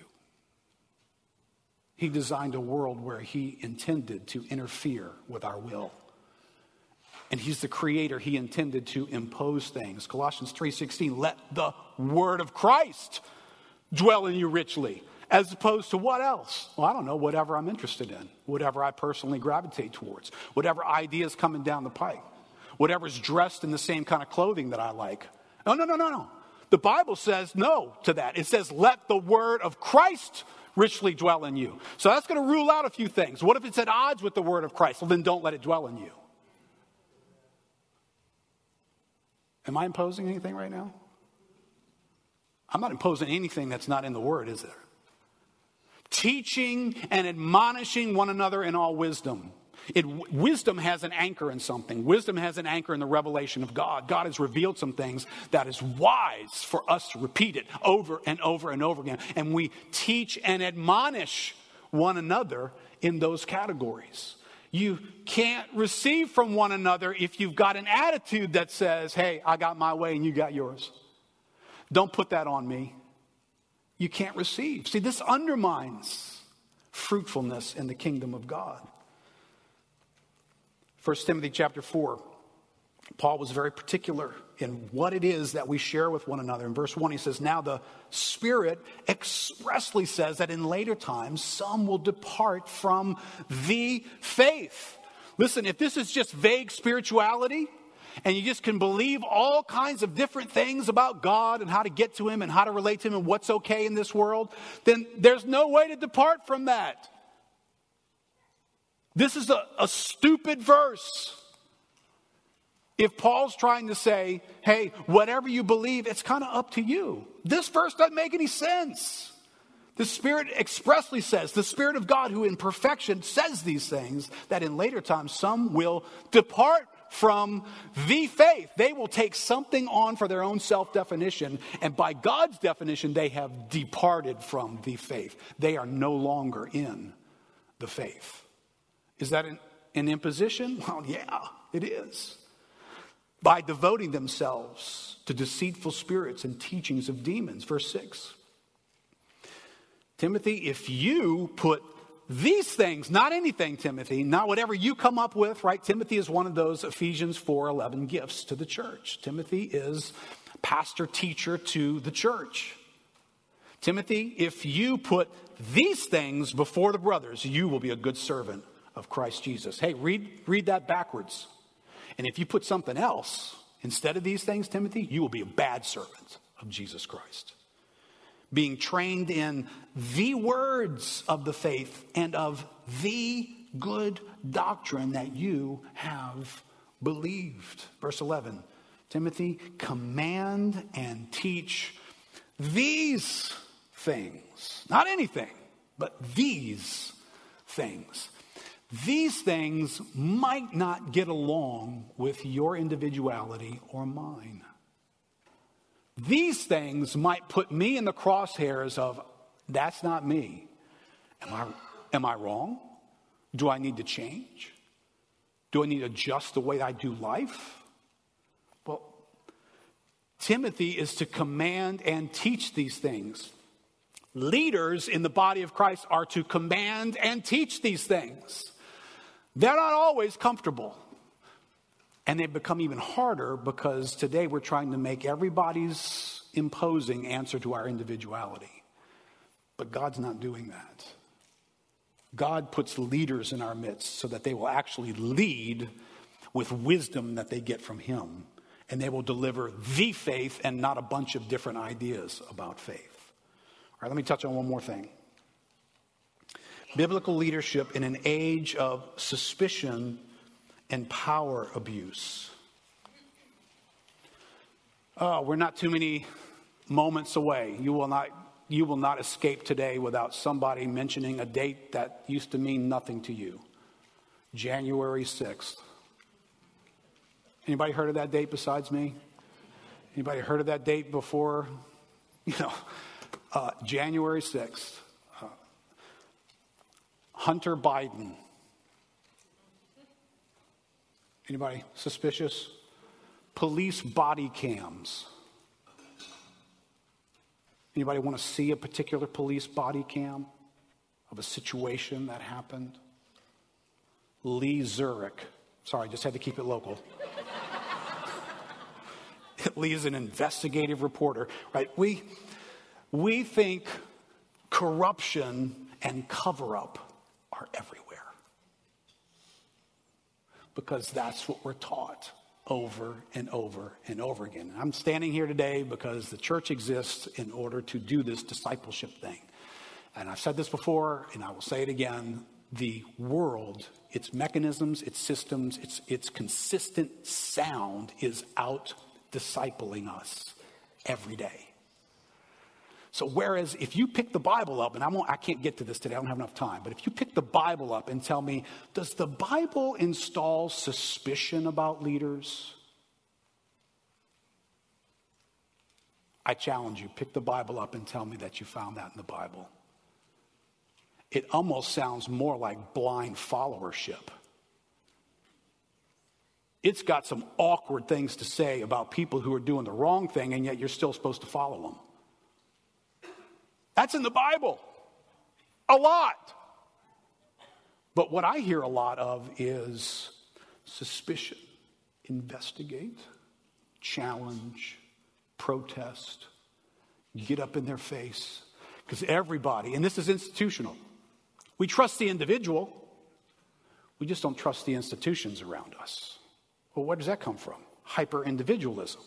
He designed a world where he intended to interfere with our will. And he's the creator. He intended to impose things. Colossians 3:16, let the word of Christ dwell in you richly. As opposed to what else? Well, I don't know, whatever I'm interested in, whatever I personally gravitate towards, whatever ideas coming down the pike, whatever's dressed in the same kind of clothing that I like. No, no, no, no, no. The Bible says no to that. It says, let the word of Christ richly dwell in you. So that's going to rule out a few things. What if it's at odds with the word of Christ? Well, then don't let it dwell in you. Am I imposing anything right now? I'm not imposing anything that's not in the word, is there? Teaching and admonishing one another in all wisdom it, wisdom has an anchor in something. Wisdom has an anchor in the revelation of God. God has revealed some things that is wise for us to repeat it over and over and over again. And we teach and admonish one another in those categories. You can't receive from one another if you've got an attitude that says, hey, I got my way and you got yours. Don't put that on me. You can't receive. See, this undermines fruitfulness in the kingdom of God. 1 Timothy chapter 4. Paul was very particular in what it is that we share with one another. In verse 1, he says, Now the Spirit expressly says that in later times some will depart from the faith. Listen, if this is just vague spirituality, and you just can believe all kinds of different things about God and how to get to Him and how to relate to Him and what's okay in this world, then there's no way to depart from that. This is a, a stupid verse. If Paul's trying to say, hey, whatever you believe, it's kind of up to you. This verse doesn't make any sense. The Spirit expressly says, the Spirit of God, who in perfection says these things, that in later times some will depart from the faith. They will take something on for their own self definition, and by God's definition, they have departed from the faith. They are no longer in the faith. Is that an, an imposition? Well, yeah, it is. By devoting themselves to deceitful spirits and teachings of demons. Verse 6. Timothy, if you put these things, not anything, Timothy, not whatever you come up with, right? Timothy is one of those Ephesians 4:11 gifts to the church. Timothy is pastor teacher to the church. Timothy, if you put these things before the brothers, you will be a good servant of Christ Jesus. Hey, read, read that backwards. And if you put something else instead of these things, Timothy, you will be a bad servant of Jesus Christ. Being trained in the words of the faith and of the good doctrine that you have believed. Verse 11 Timothy, command and teach these things. Not anything, but these things. These things might not get along with your individuality or mine. These things might put me in the crosshairs of, that's not me. Am I, am I wrong? Do I need to change? Do I need to adjust the way I do life? Well, Timothy is to command and teach these things. Leaders in the body of Christ are to command and teach these things. They're not always comfortable. And they've become even harder because today we're trying to make everybody's imposing answer to our individuality. But God's not doing that. God puts leaders in our midst so that they will actually lead with wisdom that they get from Him. And they will deliver the faith and not a bunch of different ideas about faith. All right, let me touch on one more thing biblical leadership in an age of suspicion and power abuse. Oh, we're not too many moments away. You will not, you will not escape today without somebody mentioning a date that used to mean nothing to you. January 6th. Anybody heard of that date besides me? Anybody heard of that date before? You know, uh, January 6th. Hunter Biden. Anybody suspicious? Police body cams. Anybody want to see a particular police body cam of a situation that happened? Lee Zurik. Sorry, just had to keep it local. Lee is an investigative reporter, right? We, we think corruption and cover up are everywhere. Because that's what we're taught over and over and over again. I'm standing here today because the church exists in order to do this discipleship thing. And I've said this before, and I will say it again the world, its mechanisms, its systems, its, its consistent sound is out discipling us every day. So, whereas if you pick the Bible up, and I, won't, I can't get to this today, I don't have enough time, but if you pick the Bible up and tell me, does the Bible install suspicion about leaders? I challenge you, pick the Bible up and tell me that you found that in the Bible. It almost sounds more like blind followership. It's got some awkward things to say about people who are doing the wrong thing, and yet you're still supposed to follow them. That's in the Bible. A lot. But what I hear a lot of is suspicion, investigate, challenge, protest, get up in their face. Because everybody, and this is institutional, we trust the individual, we just don't trust the institutions around us. Well, where does that come from? Hyper individualism.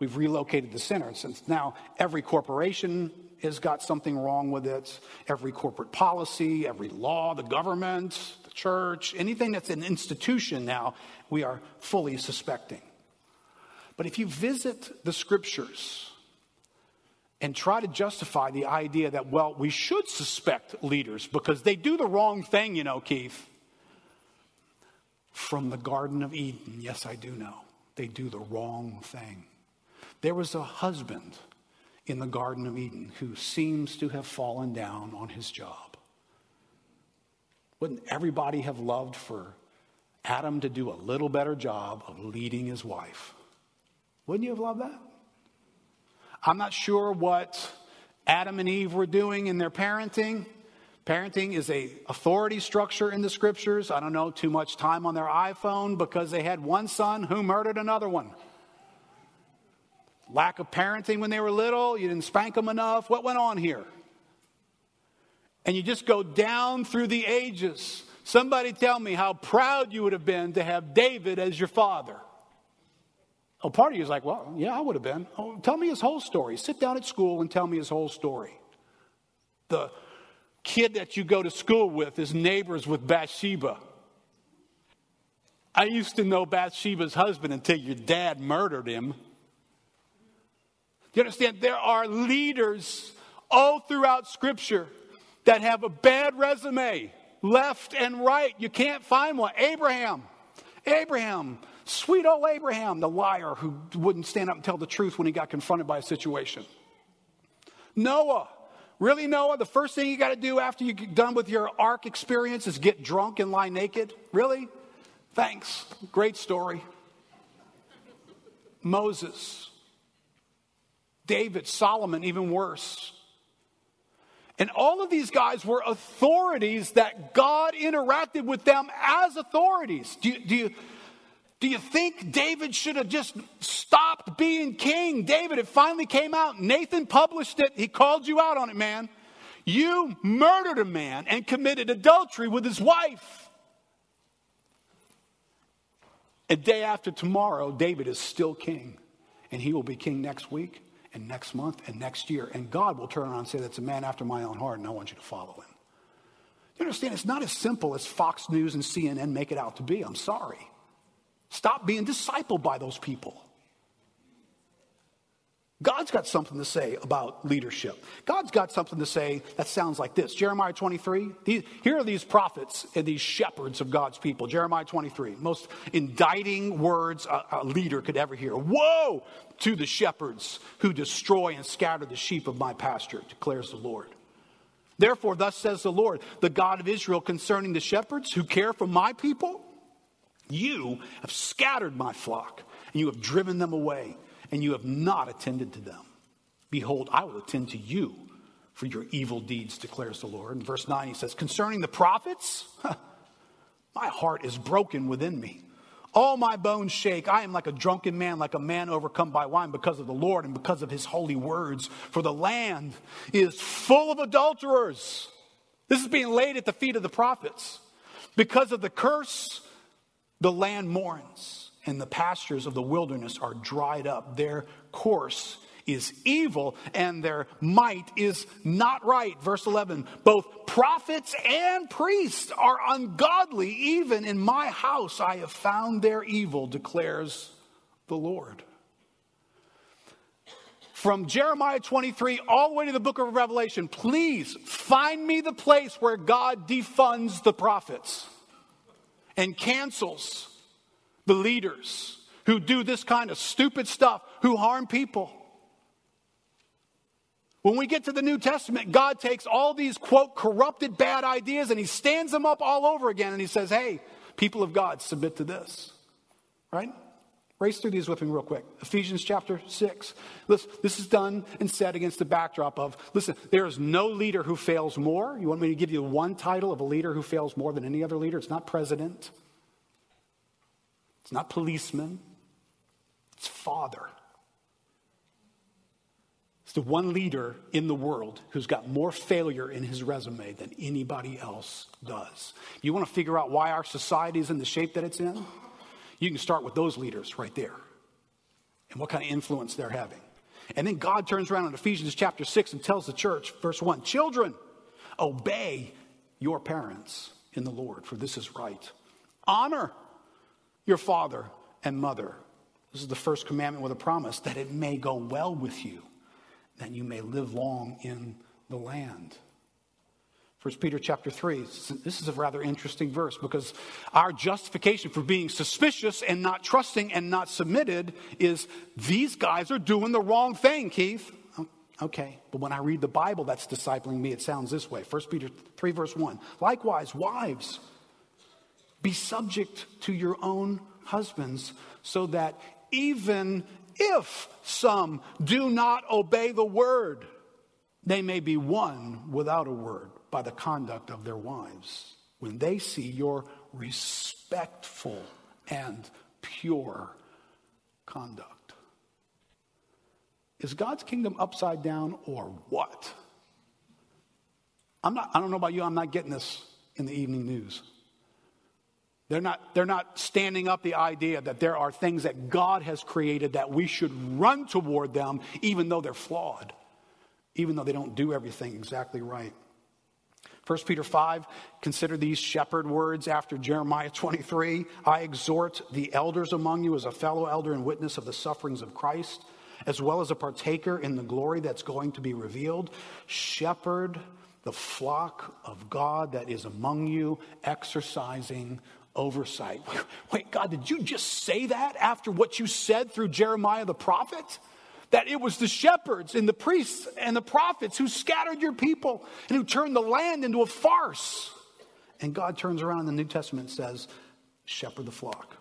We've relocated the center. Since now every corporation has got something wrong with it. Every corporate policy, every law, the government, the church, anything that's an institution now, we are fully suspecting. But if you visit the scriptures and try to justify the idea that, well, we should suspect leaders because they do the wrong thing, you know, Keith. From the Garden of Eden, yes, I do know. They do the wrong thing. There was a husband in the Garden of Eden who seems to have fallen down on his job. Wouldn't everybody have loved for Adam to do a little better job of leading his wife? Wouldn't you have loved that? I'm not sure what Adam and Eve were doing in their parenting. Parenting is a authority structure in the scriptures. I don't know too much time on their iPhone because they had one son who murdered another one. Lack of parenting when they were little, you didn't spank them enough. What went on here? And you just go down through the ages. Somebody tell me how proud you would have been to have David as your father. Oh, part of you is like, well, yeah, I would have been. Oh, tell me his whole story. Sit down at school and tell me his whole story. The kid that you go to school with is neighbors with Bathsheba. I used to know Bathsheba's husband until your dad murdered him. You understand? There are leaders all throughout Scripture that have a bad resume, left and right. You can't find one. Abraham, Abraham, sweet old Abraham, the liar who wouldn't stand up and tell the truth when he got confronted by a situation. Noah, really, Noah, the first thing you got to do after you get done with your ark experience is get drunk and lie naked? Really? Thanks. Great story. Moses, David, Solomon, even worse. And all of these guys were authorities that God interacted with them as authorities. Do you, do you, do you think David should have just stopped being king? David, it finally came out. Nathan published it. He called you out on it, man. You murdered a man and committed adultery with his wife. A day after tomorrow, David is still king, and he will be king next week and next month and next year. And God will turn around and say, That's a man after my own heart, and I want you to follow him. You understand? It's not as simple as Fox News and CNN make it out to be. I'm sorry. Stop being discipled by those people. God's got something to say about leadership. God's got something to say that sounds like this Jeremiah 23. These, here are these prophets and these shepherds of God's people. Jeremiah 23, most indicting words a, a leader could ever hear. Woe to the shepherds who destroy and scatter the sheep of my pasture, declares the Lord. Therefore, thus says the Lord, the God of Israel, concerning the shepherds who care for my people, you have scattered my flock, and you have driven them away and you have not attended to them. Behold, I will attend to you for your evil deeds, declares the Lord. In verse 9, he says, Concerning the prophets, my heart is broken within me. All my bones shake. I am like a drunken man, like a man overcome by wine because of the Lord and because of his holy words. For the land is full of adulterers. This is being laid at the feet of the prophets. Because of the curse, the land mourns and the pastures of the wilderness are dried up. Their course is evil and their might is not right. Verse 11 both prophets and priests are ungodly. Even in my house I have found their evil, declares the Lord. From Jeremiah 23 all the way to the book of Revelation, please find me the place where God defunds the prophets and cancels the leaders who do this kind of stupid stuff, who harm people. When we get to the New Testament, God takes all these, quote, corrupted bad ideas and he stands them up all over again and he says, hey, people of God, submit to this. Right? Race through these with me real quick. Ephesians chapter 6. Listen, this is done and said against the backdrop of listen, there is no leader who fails more. You want me to give you one title of a leader who fails more than any other leader? It's not president, it's not policeman, it's father. It's the one leader in the world who's got more failure in his resume than anybody else does. You want to figure out why our society is in the shape that it's in? You can start with those leaders right there and what kind of influence they're having. And then God turns around in Ephesians chapter 6 and tells the church, verse 1 Children, obey your parents in the Lord, for this is right. Honor your father and mother. This is the first commandment with a promise that it may go well with you, that you may live long in the land. 1 Peter chapter 3. This is a rather interesting verse because our justification for being suspicious and not trusting and not submitted is these guys are doing the wrong thing, Keith. Okay, but when I read the Bible that's discipling me, it sounds this way. 1 Peter 3, verse 1. Likewise, wives, be subject to your own husbands, so that even if some do not obey the word, they may be won without a word by the conduct of their wives when they see your respectful and pure conduct. Is God's kingdom upside down or what? I'm not, I don't know about you, I'm not getting this in the evening news. They're not, they're not standing up the idea that there are things that God has created that we should run toward them, even though they're flawed, even though they don't do everything exactly right. 1 Peter 5, consider these shepherd words after Jeremiah 23. I exhort the elders among you as a fellow elder and witness of the sufferings of Christ, as well as a partaker in the glory that's going to be revealed. Shepherd the flock of God that is among you, exercising oversight. Wait, God, did you just say that after what you said through Jeremiah the prophet? that it was the shepherds and the priests and the prophets who scattered your people and who turned the land into a farce. And God turns around in the New Testament and says, Shepherd the flock.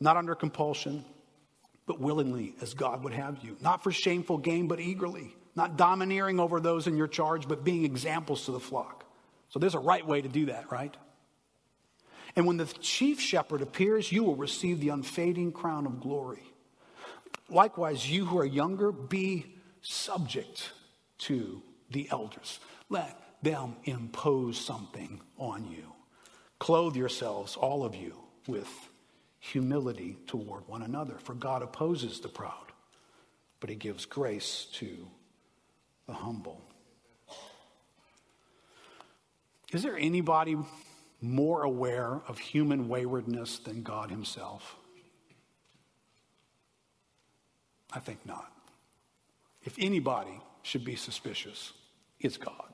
Not under compulsion, but willingly, as God would have you. Not for shameful gain, but eagerly. Not domineering over those in your charge, but being examples to the flock. So there's a right way to do that, right? And when the chief shepherd appears, you will receive the unfading crown of glory. Likewise, you who are younger, be subject to the elders. Let them impose something on you. Clothe yourselves, all of you, with humility toward one another. For God opposes the proud, but he gives grace to the humble. Is there anybody more aware of human waywardness than God himself? I think not. If anybody should be suspicious, it's God.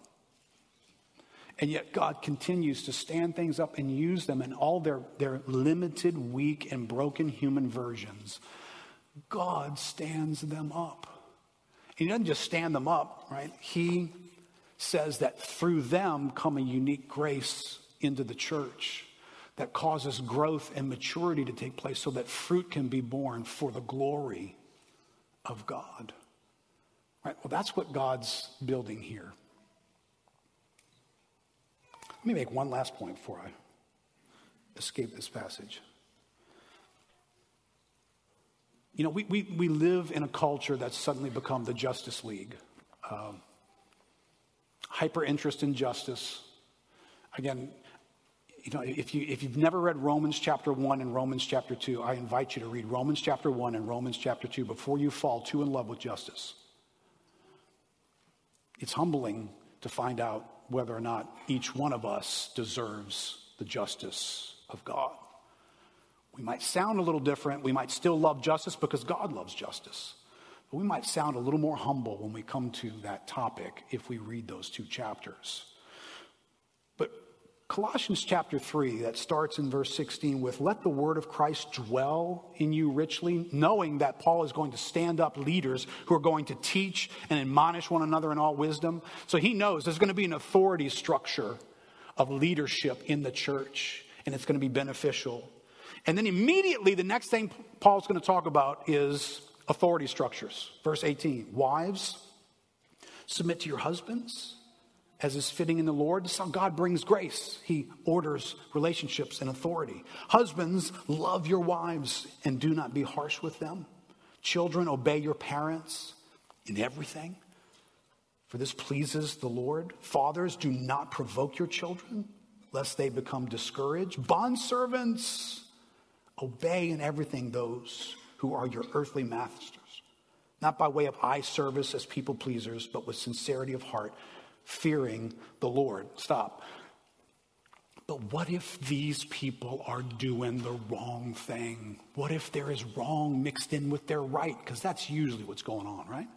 And yet, God continues to stand things up and use them in all their, their limited, weak, and broken human versions. God stands them up. And He doesn't just stand them up, right? He says that through them come a unique grace into the church that causes growth and maturity to take place so that fruit can be born for the glory of God. Right? Well, that's what God's building here. Let me make one last point before I escape this passage. You know, we, we, we live in a culture that's suddenly become the Justice League. Um, hyper interest in justice. Again, you know, if, you, if you've never read Romans chapter 1 and Romans chapter 2, I invite you to read Romans chapter 1 and Romans chapter 2 before you fall too in love with justice. It's humbling to find out whether or not each one of us deserves the justice of God. We might sound a little different. We might still love justice because God loves justice. But we might sound a little more humble when we come to that topic if we read those two chapters. Colossians chapter 3, that starts in verse 16 with, Let the word of Christ dwell in you richly, knowing that Paul is going to stand up leaders who are going to teach and admonish one another in all wisdom. So he knows there's going to be an authority structure of leadership in the church, and it's going to be beneficial. And then immediately, the next thing Paul's going to talk about is authority structures. Verse 18 Wives, submit to your husbands as is fitting in the Lord. This is how God brings grace. He orders relationships and authority. Husbands, love your wives and do not be harsh with them. Children, obey your parents in everything, for this pleases the Lord. Fathers, do not provoke your children, lest they become discouraged. Bondservants, obey in everything those who are your earthly masters, not by way of eye service as people pleasers, but with sincerity of heart fearing the Lord. Stop. But what if these people are doing the wrong thing? What if there is wrong mixed in with their right? Because that's usually what's going on, right?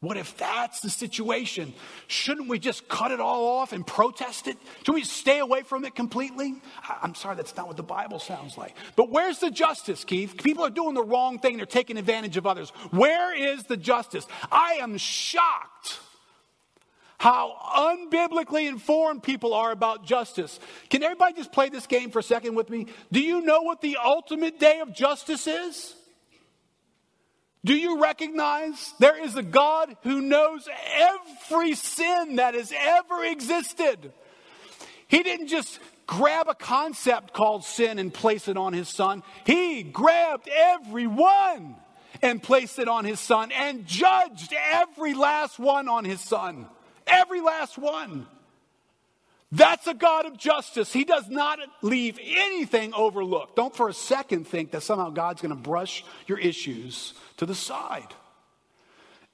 What if that's the situation? Shouldn't we just cut it all off and protest it? Should we stay away from it completely? I'm sorry, that's not what the Bible sounds like. But where's the justice, Keith? People are doing the wrong thing, they're taking advantage of others. Where is the justice? I am shocked how unbiblically informed people are about justice. Can everybody just play this game for a second with me? Do you know what the ultimate day of justice is? Do you recognize there is a God who knows every sin that has ever existed? He didn't just grab a concept called sin and place it on his son. He grabbed every one and placed it on his son and judged every last one on his son. Every last one. That's a God of justice. He does not leave anything overlooked. Don't for a second think that somehow God's going to brush your issues to the side.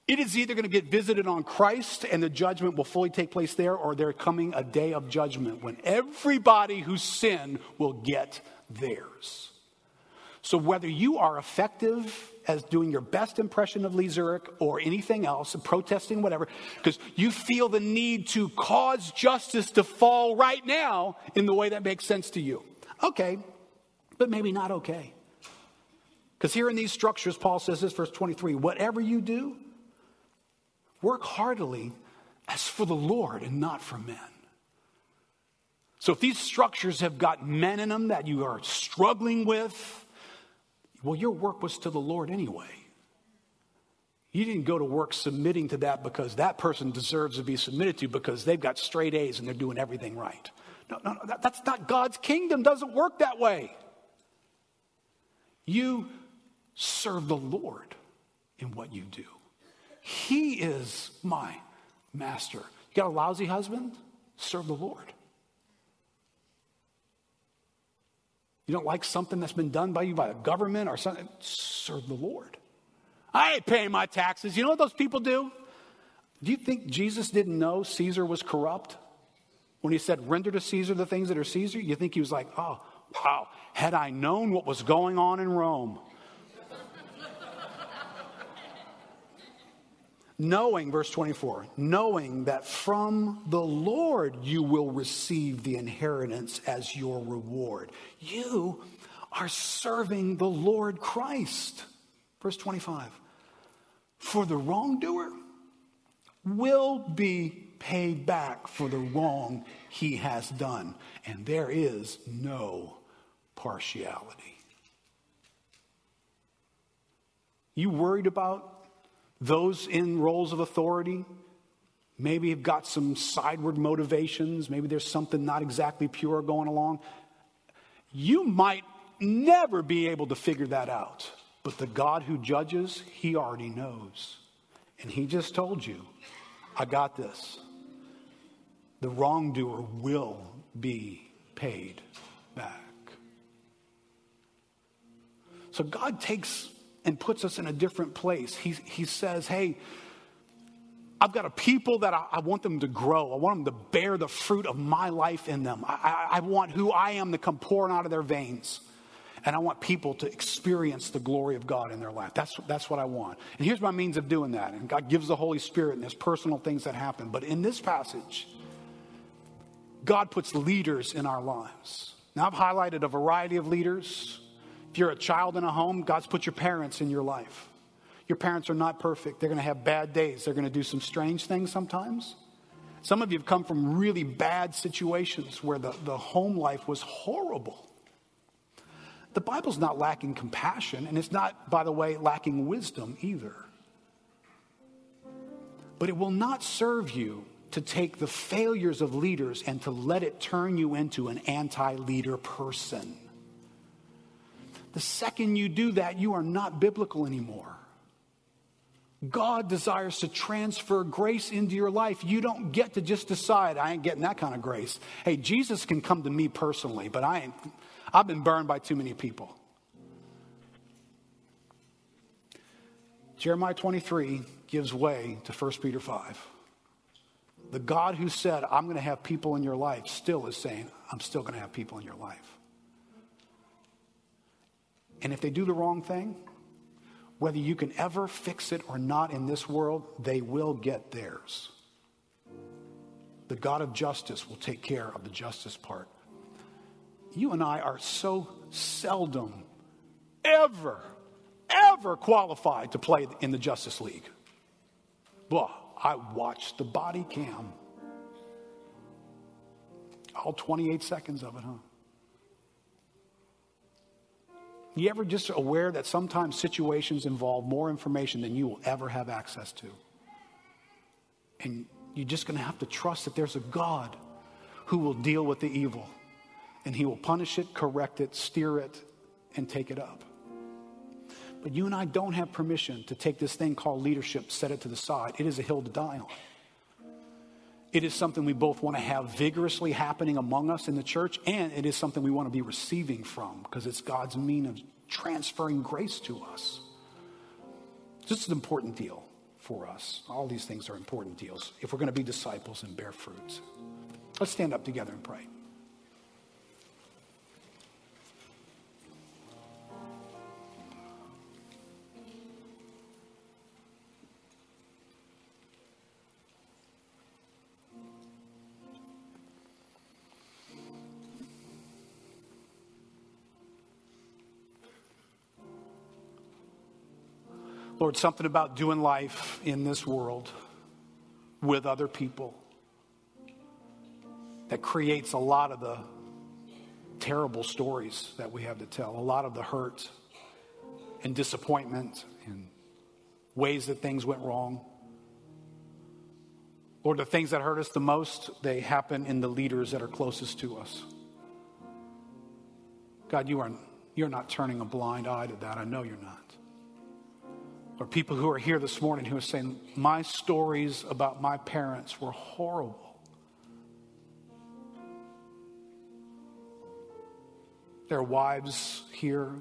It is either going to get visited on Christ and the judgment will fully take place there, or there coming a day of judgment when everybody who sinned will get theirs. So, whether you are effective as doing your best impression of Lee Zurik or anything else, protesting, whatever, because you feel the need to cause justice to fall right now in the way that makes sense to you. Okay, but maybe not okay. Because here in these structures, Paul says this, verse 23 whatever you do, work heartily as for the Lord and not for men. So if these structures have got men in them that you are struggling with, well, your work was to the Lord anyway. You didn't go to work submitting to that because that person deserves to be submitted to because they've got straight A's and they're doing everything right. No, no, no that, that's not God's kingdom. Doesn't work that way. You serve the Lord in what you do. He is my master. You got a lousy husband? Serve the Lord. You don't like something that's been done by you by the government or something? Serve the Lord. I ain't paying my taxes. You know what those people do? Do you think Jesus didn't know Caesar was corrupt? When he said, render to Caesar the things that are Caesar, you think he was like, oh, wow, had I known what was going on in Rome, knowing, verse 24, knowing that from the Lord you will receive the inheritance as your reward. You are serving the Lord Christ. Verse 25, for the wrongdoer will be paid back for the wrong he has done, and there is no partiality. You worried about those in roles of authority maybe have got some sideward motivations. Maybe there's something not exactly pure going along. You might never be able to figure that out. But the God who judges, he already knows. And he just told you, I got this. The wrongdoer will be paid back. So God takes and puts us in a different place. He, he says, Hey, I've got a people that I, I, want them to grow. I want them to bear the fruit of my life in them. I, I, want who I am to come pouring out of their veins. And I want people to experience the glory of God in their life. That's, that's what I want. And here's my means of doing that. And God gives the Holy Spirit, and there's personal things that happen. But in this passage, God puts leaders in our lives. Now, I've highlighted a variety of leaders. If you're a child in a home, God's put your parents in your life. Your parents are not perfect. They're going to have bad days. They're going to do some strange things sometimes. Some of you have come from really bad situations where the, the home life was horrible. The Bible's not lacking compassion, and it's not, by the way, lacking wisdom either. But it will not serve you to take the failures of leaders and to let it turn you into an anti leader person. The second you do that, you are not biblical anymore. God desires to transfer grace into your life. You don't get to just decide, I ain't getting that kind of grace. Hey, Jesus can come to me personally, but I ain't, I've been burned by too many people. Jeremiah 23 gives way to 1 Peter 5. The God who said, I'm going to have people in your life, still is saying, I'm still going to have people in your life. And if they do the wrong thing, whether you can ever fix it or not in this world, they will get theirs. The God of justice will take care of the justice part. You and I are so seldom, ever, ever qualified to play in the Justice League. Well, I watched the body cam. All 28 seconds of it, huh? You ever just aware that sometimes situations involve more information than you will ever have access to? And you're just going to have to trust that there's a God who will deal with the evil and he will punish it, correct it, steer it, and take it up. But you and I don't have permission to take this thing called leadership, set it to the side. It is a hill to die on. It is something we both want to have vigorously happening among us in the church, and it is something we want to be receiving from because it's God's mean of transferring grace to us. This is an important deal. for us. All these things are important deals if we're going to be disciples and bear fruits. Let's stand up together and pray. Lord, something about doing life in this world with other people that creates a lot of the terrible stories that we have to tell, a lot of the hurt and disappointment and ways that things went wrong. Lord, the things that hurt us the most, they happen in the leaders that are closest to us. God, you are, you're not turning a blind eye to that. I know you're not or people who are here this morning who are saying, My stories about my parents were horrible. There are wives here,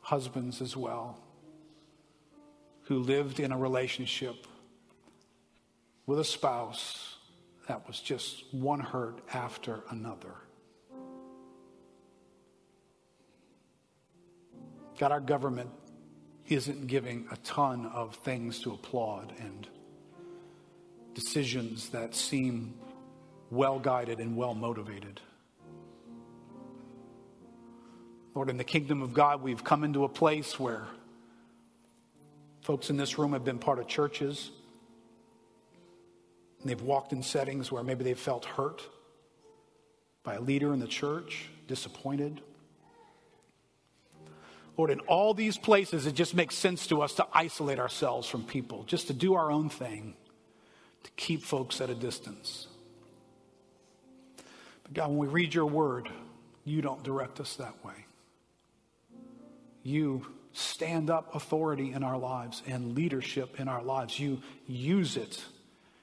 husbands as well, who lived in a relationship with a spouse that was just one hurt after another. God, our government isn't giving a ton of things to applaud and decisions that seem well guided and well motivated. Lord, in the kingdom of God, we've come into a place where folks in this room have been part of churches. And they've walked in settings where maybe they've felt hurt by a leader in the church, disappointed. Lord, in all these places, it just makes sense to us to isolate ourselves from people, just to do our own thing, to keep folks at a distance. But God, when we read your word, you don't direct us that way. You stand up authority in our lives and leadership in our lives. You use it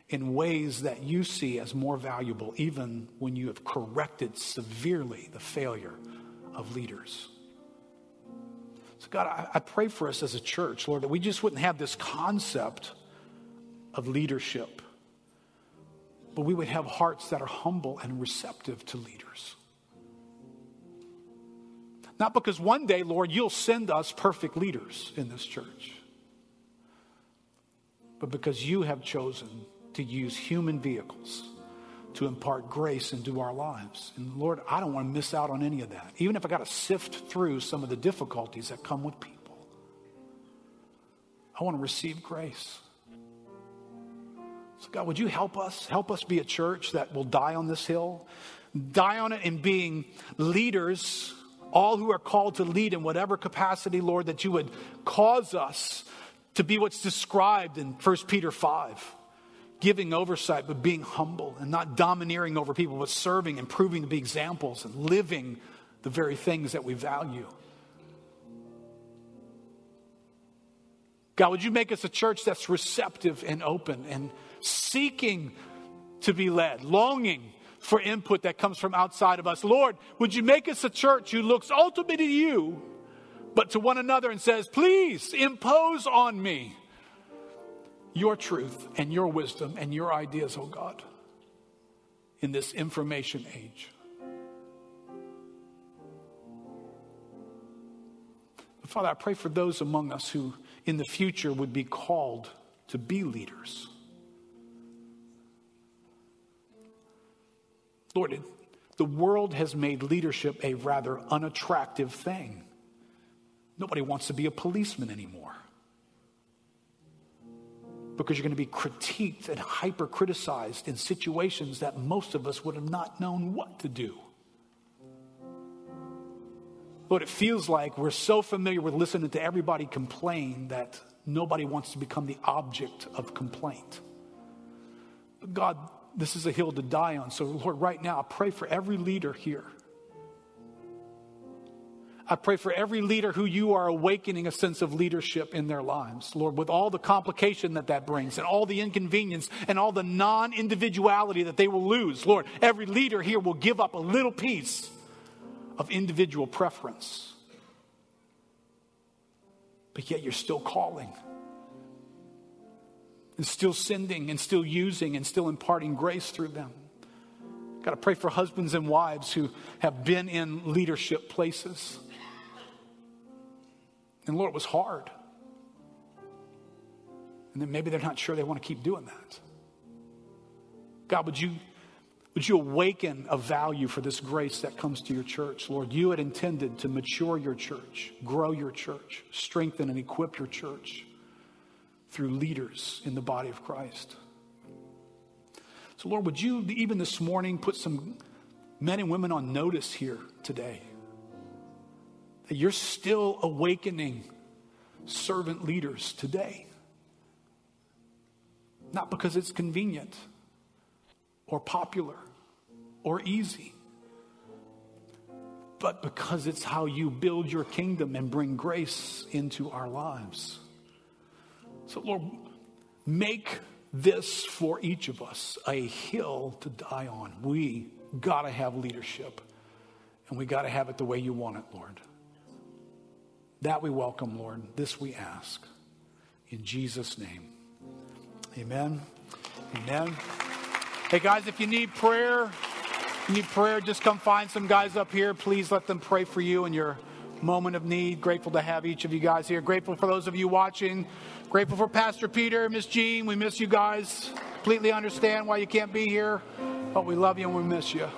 in ways that you see as more valuable, even when you have corrected severely the failure of leaders. So, God, I, I pray for us as a church, Lord, that we just wouldn't have this concept of leadership, but we would have hearts that are humble and receptive to leaders. Not because one day, Lord, you'll send us perfect leaders in this church, but because you have chosen to use human vehicles to impart grace into our lives. And Lord, I don't want to miss out on any of that, even if I got to sift through some of the difficulties that come with people. I want to receive grace. So, God, would you help us? Help us be a church that will die on this hill, die on it in being leaders, all who are called to lead in whatever capacity, Lord, that you would cause us to be what's described in 1 Peter 5 giving oversight, but being humble and not domineering over people, but serving and proving to be examples and living the very things that we value. God, would you make us a church that's receptive and open and seeking to be led, longing for input that comes from outside of us? Lord, would you make us a church who looks ultimately to you, but to one another and says, please impose on me your truth and your wisdom and your ideas, oh God, in this information age. Father, I pray for those among us who in the future would be called to be leaders. Lord, the world has made leadership a rather unattractive thing. Nobody wants to be a policeman anymore because you're going to be critiqued and hyper criticized in situations that most of us would have not known what to do. But it feels like we're so familiar with listening to everybody complain that nobody wants to become the object of complaint. God, this is a hill to die on. So, Lord, right now, I pray for every leader here I pray for every leader who you are awakening a sense of leadership in their lives, Lord, with all the complication that that brings and all the inconvenience and all the non individuality that they will lose. Lord, every leader here will give up a little piece of individual preference. But yet you're still calling. and still sending and still using and still imparting grace through them. Got to pray for husbands and wives who have been in leadership places. And Lord, it was hard. And then maybe they're not sure they want to keep doing that. God, would you, would you awaken a value for this grace that comes to your church? Lord, you had intended to mature your church, grow your church, strengthen and equip your church through leaders in the body of Christ. So, Lord, would you even this morning put some men and women on notice here today? That you're still awakening servant leaders today. Not because it's convenient or popular or easy, but because it's how you build your kingdom and bring grace into our lives. So, Lord, make this for each of us a hill to die on. We got to have leadership, and we got to have it the way you want it, Lord. That we welcome, Lord. This we ask. In Jesus' name. Amen. Amen. Hey, guys, if you need prayer, need prayer, just come find some guys up here. Please let them pray for you in your moment of need. Grateful to have each of you guys here. Grateful for those of you watching. Grateful for Pastor Peter, Miss Jean. We miss you guys. Completely understand why you can't be here, but we love you and we miss you.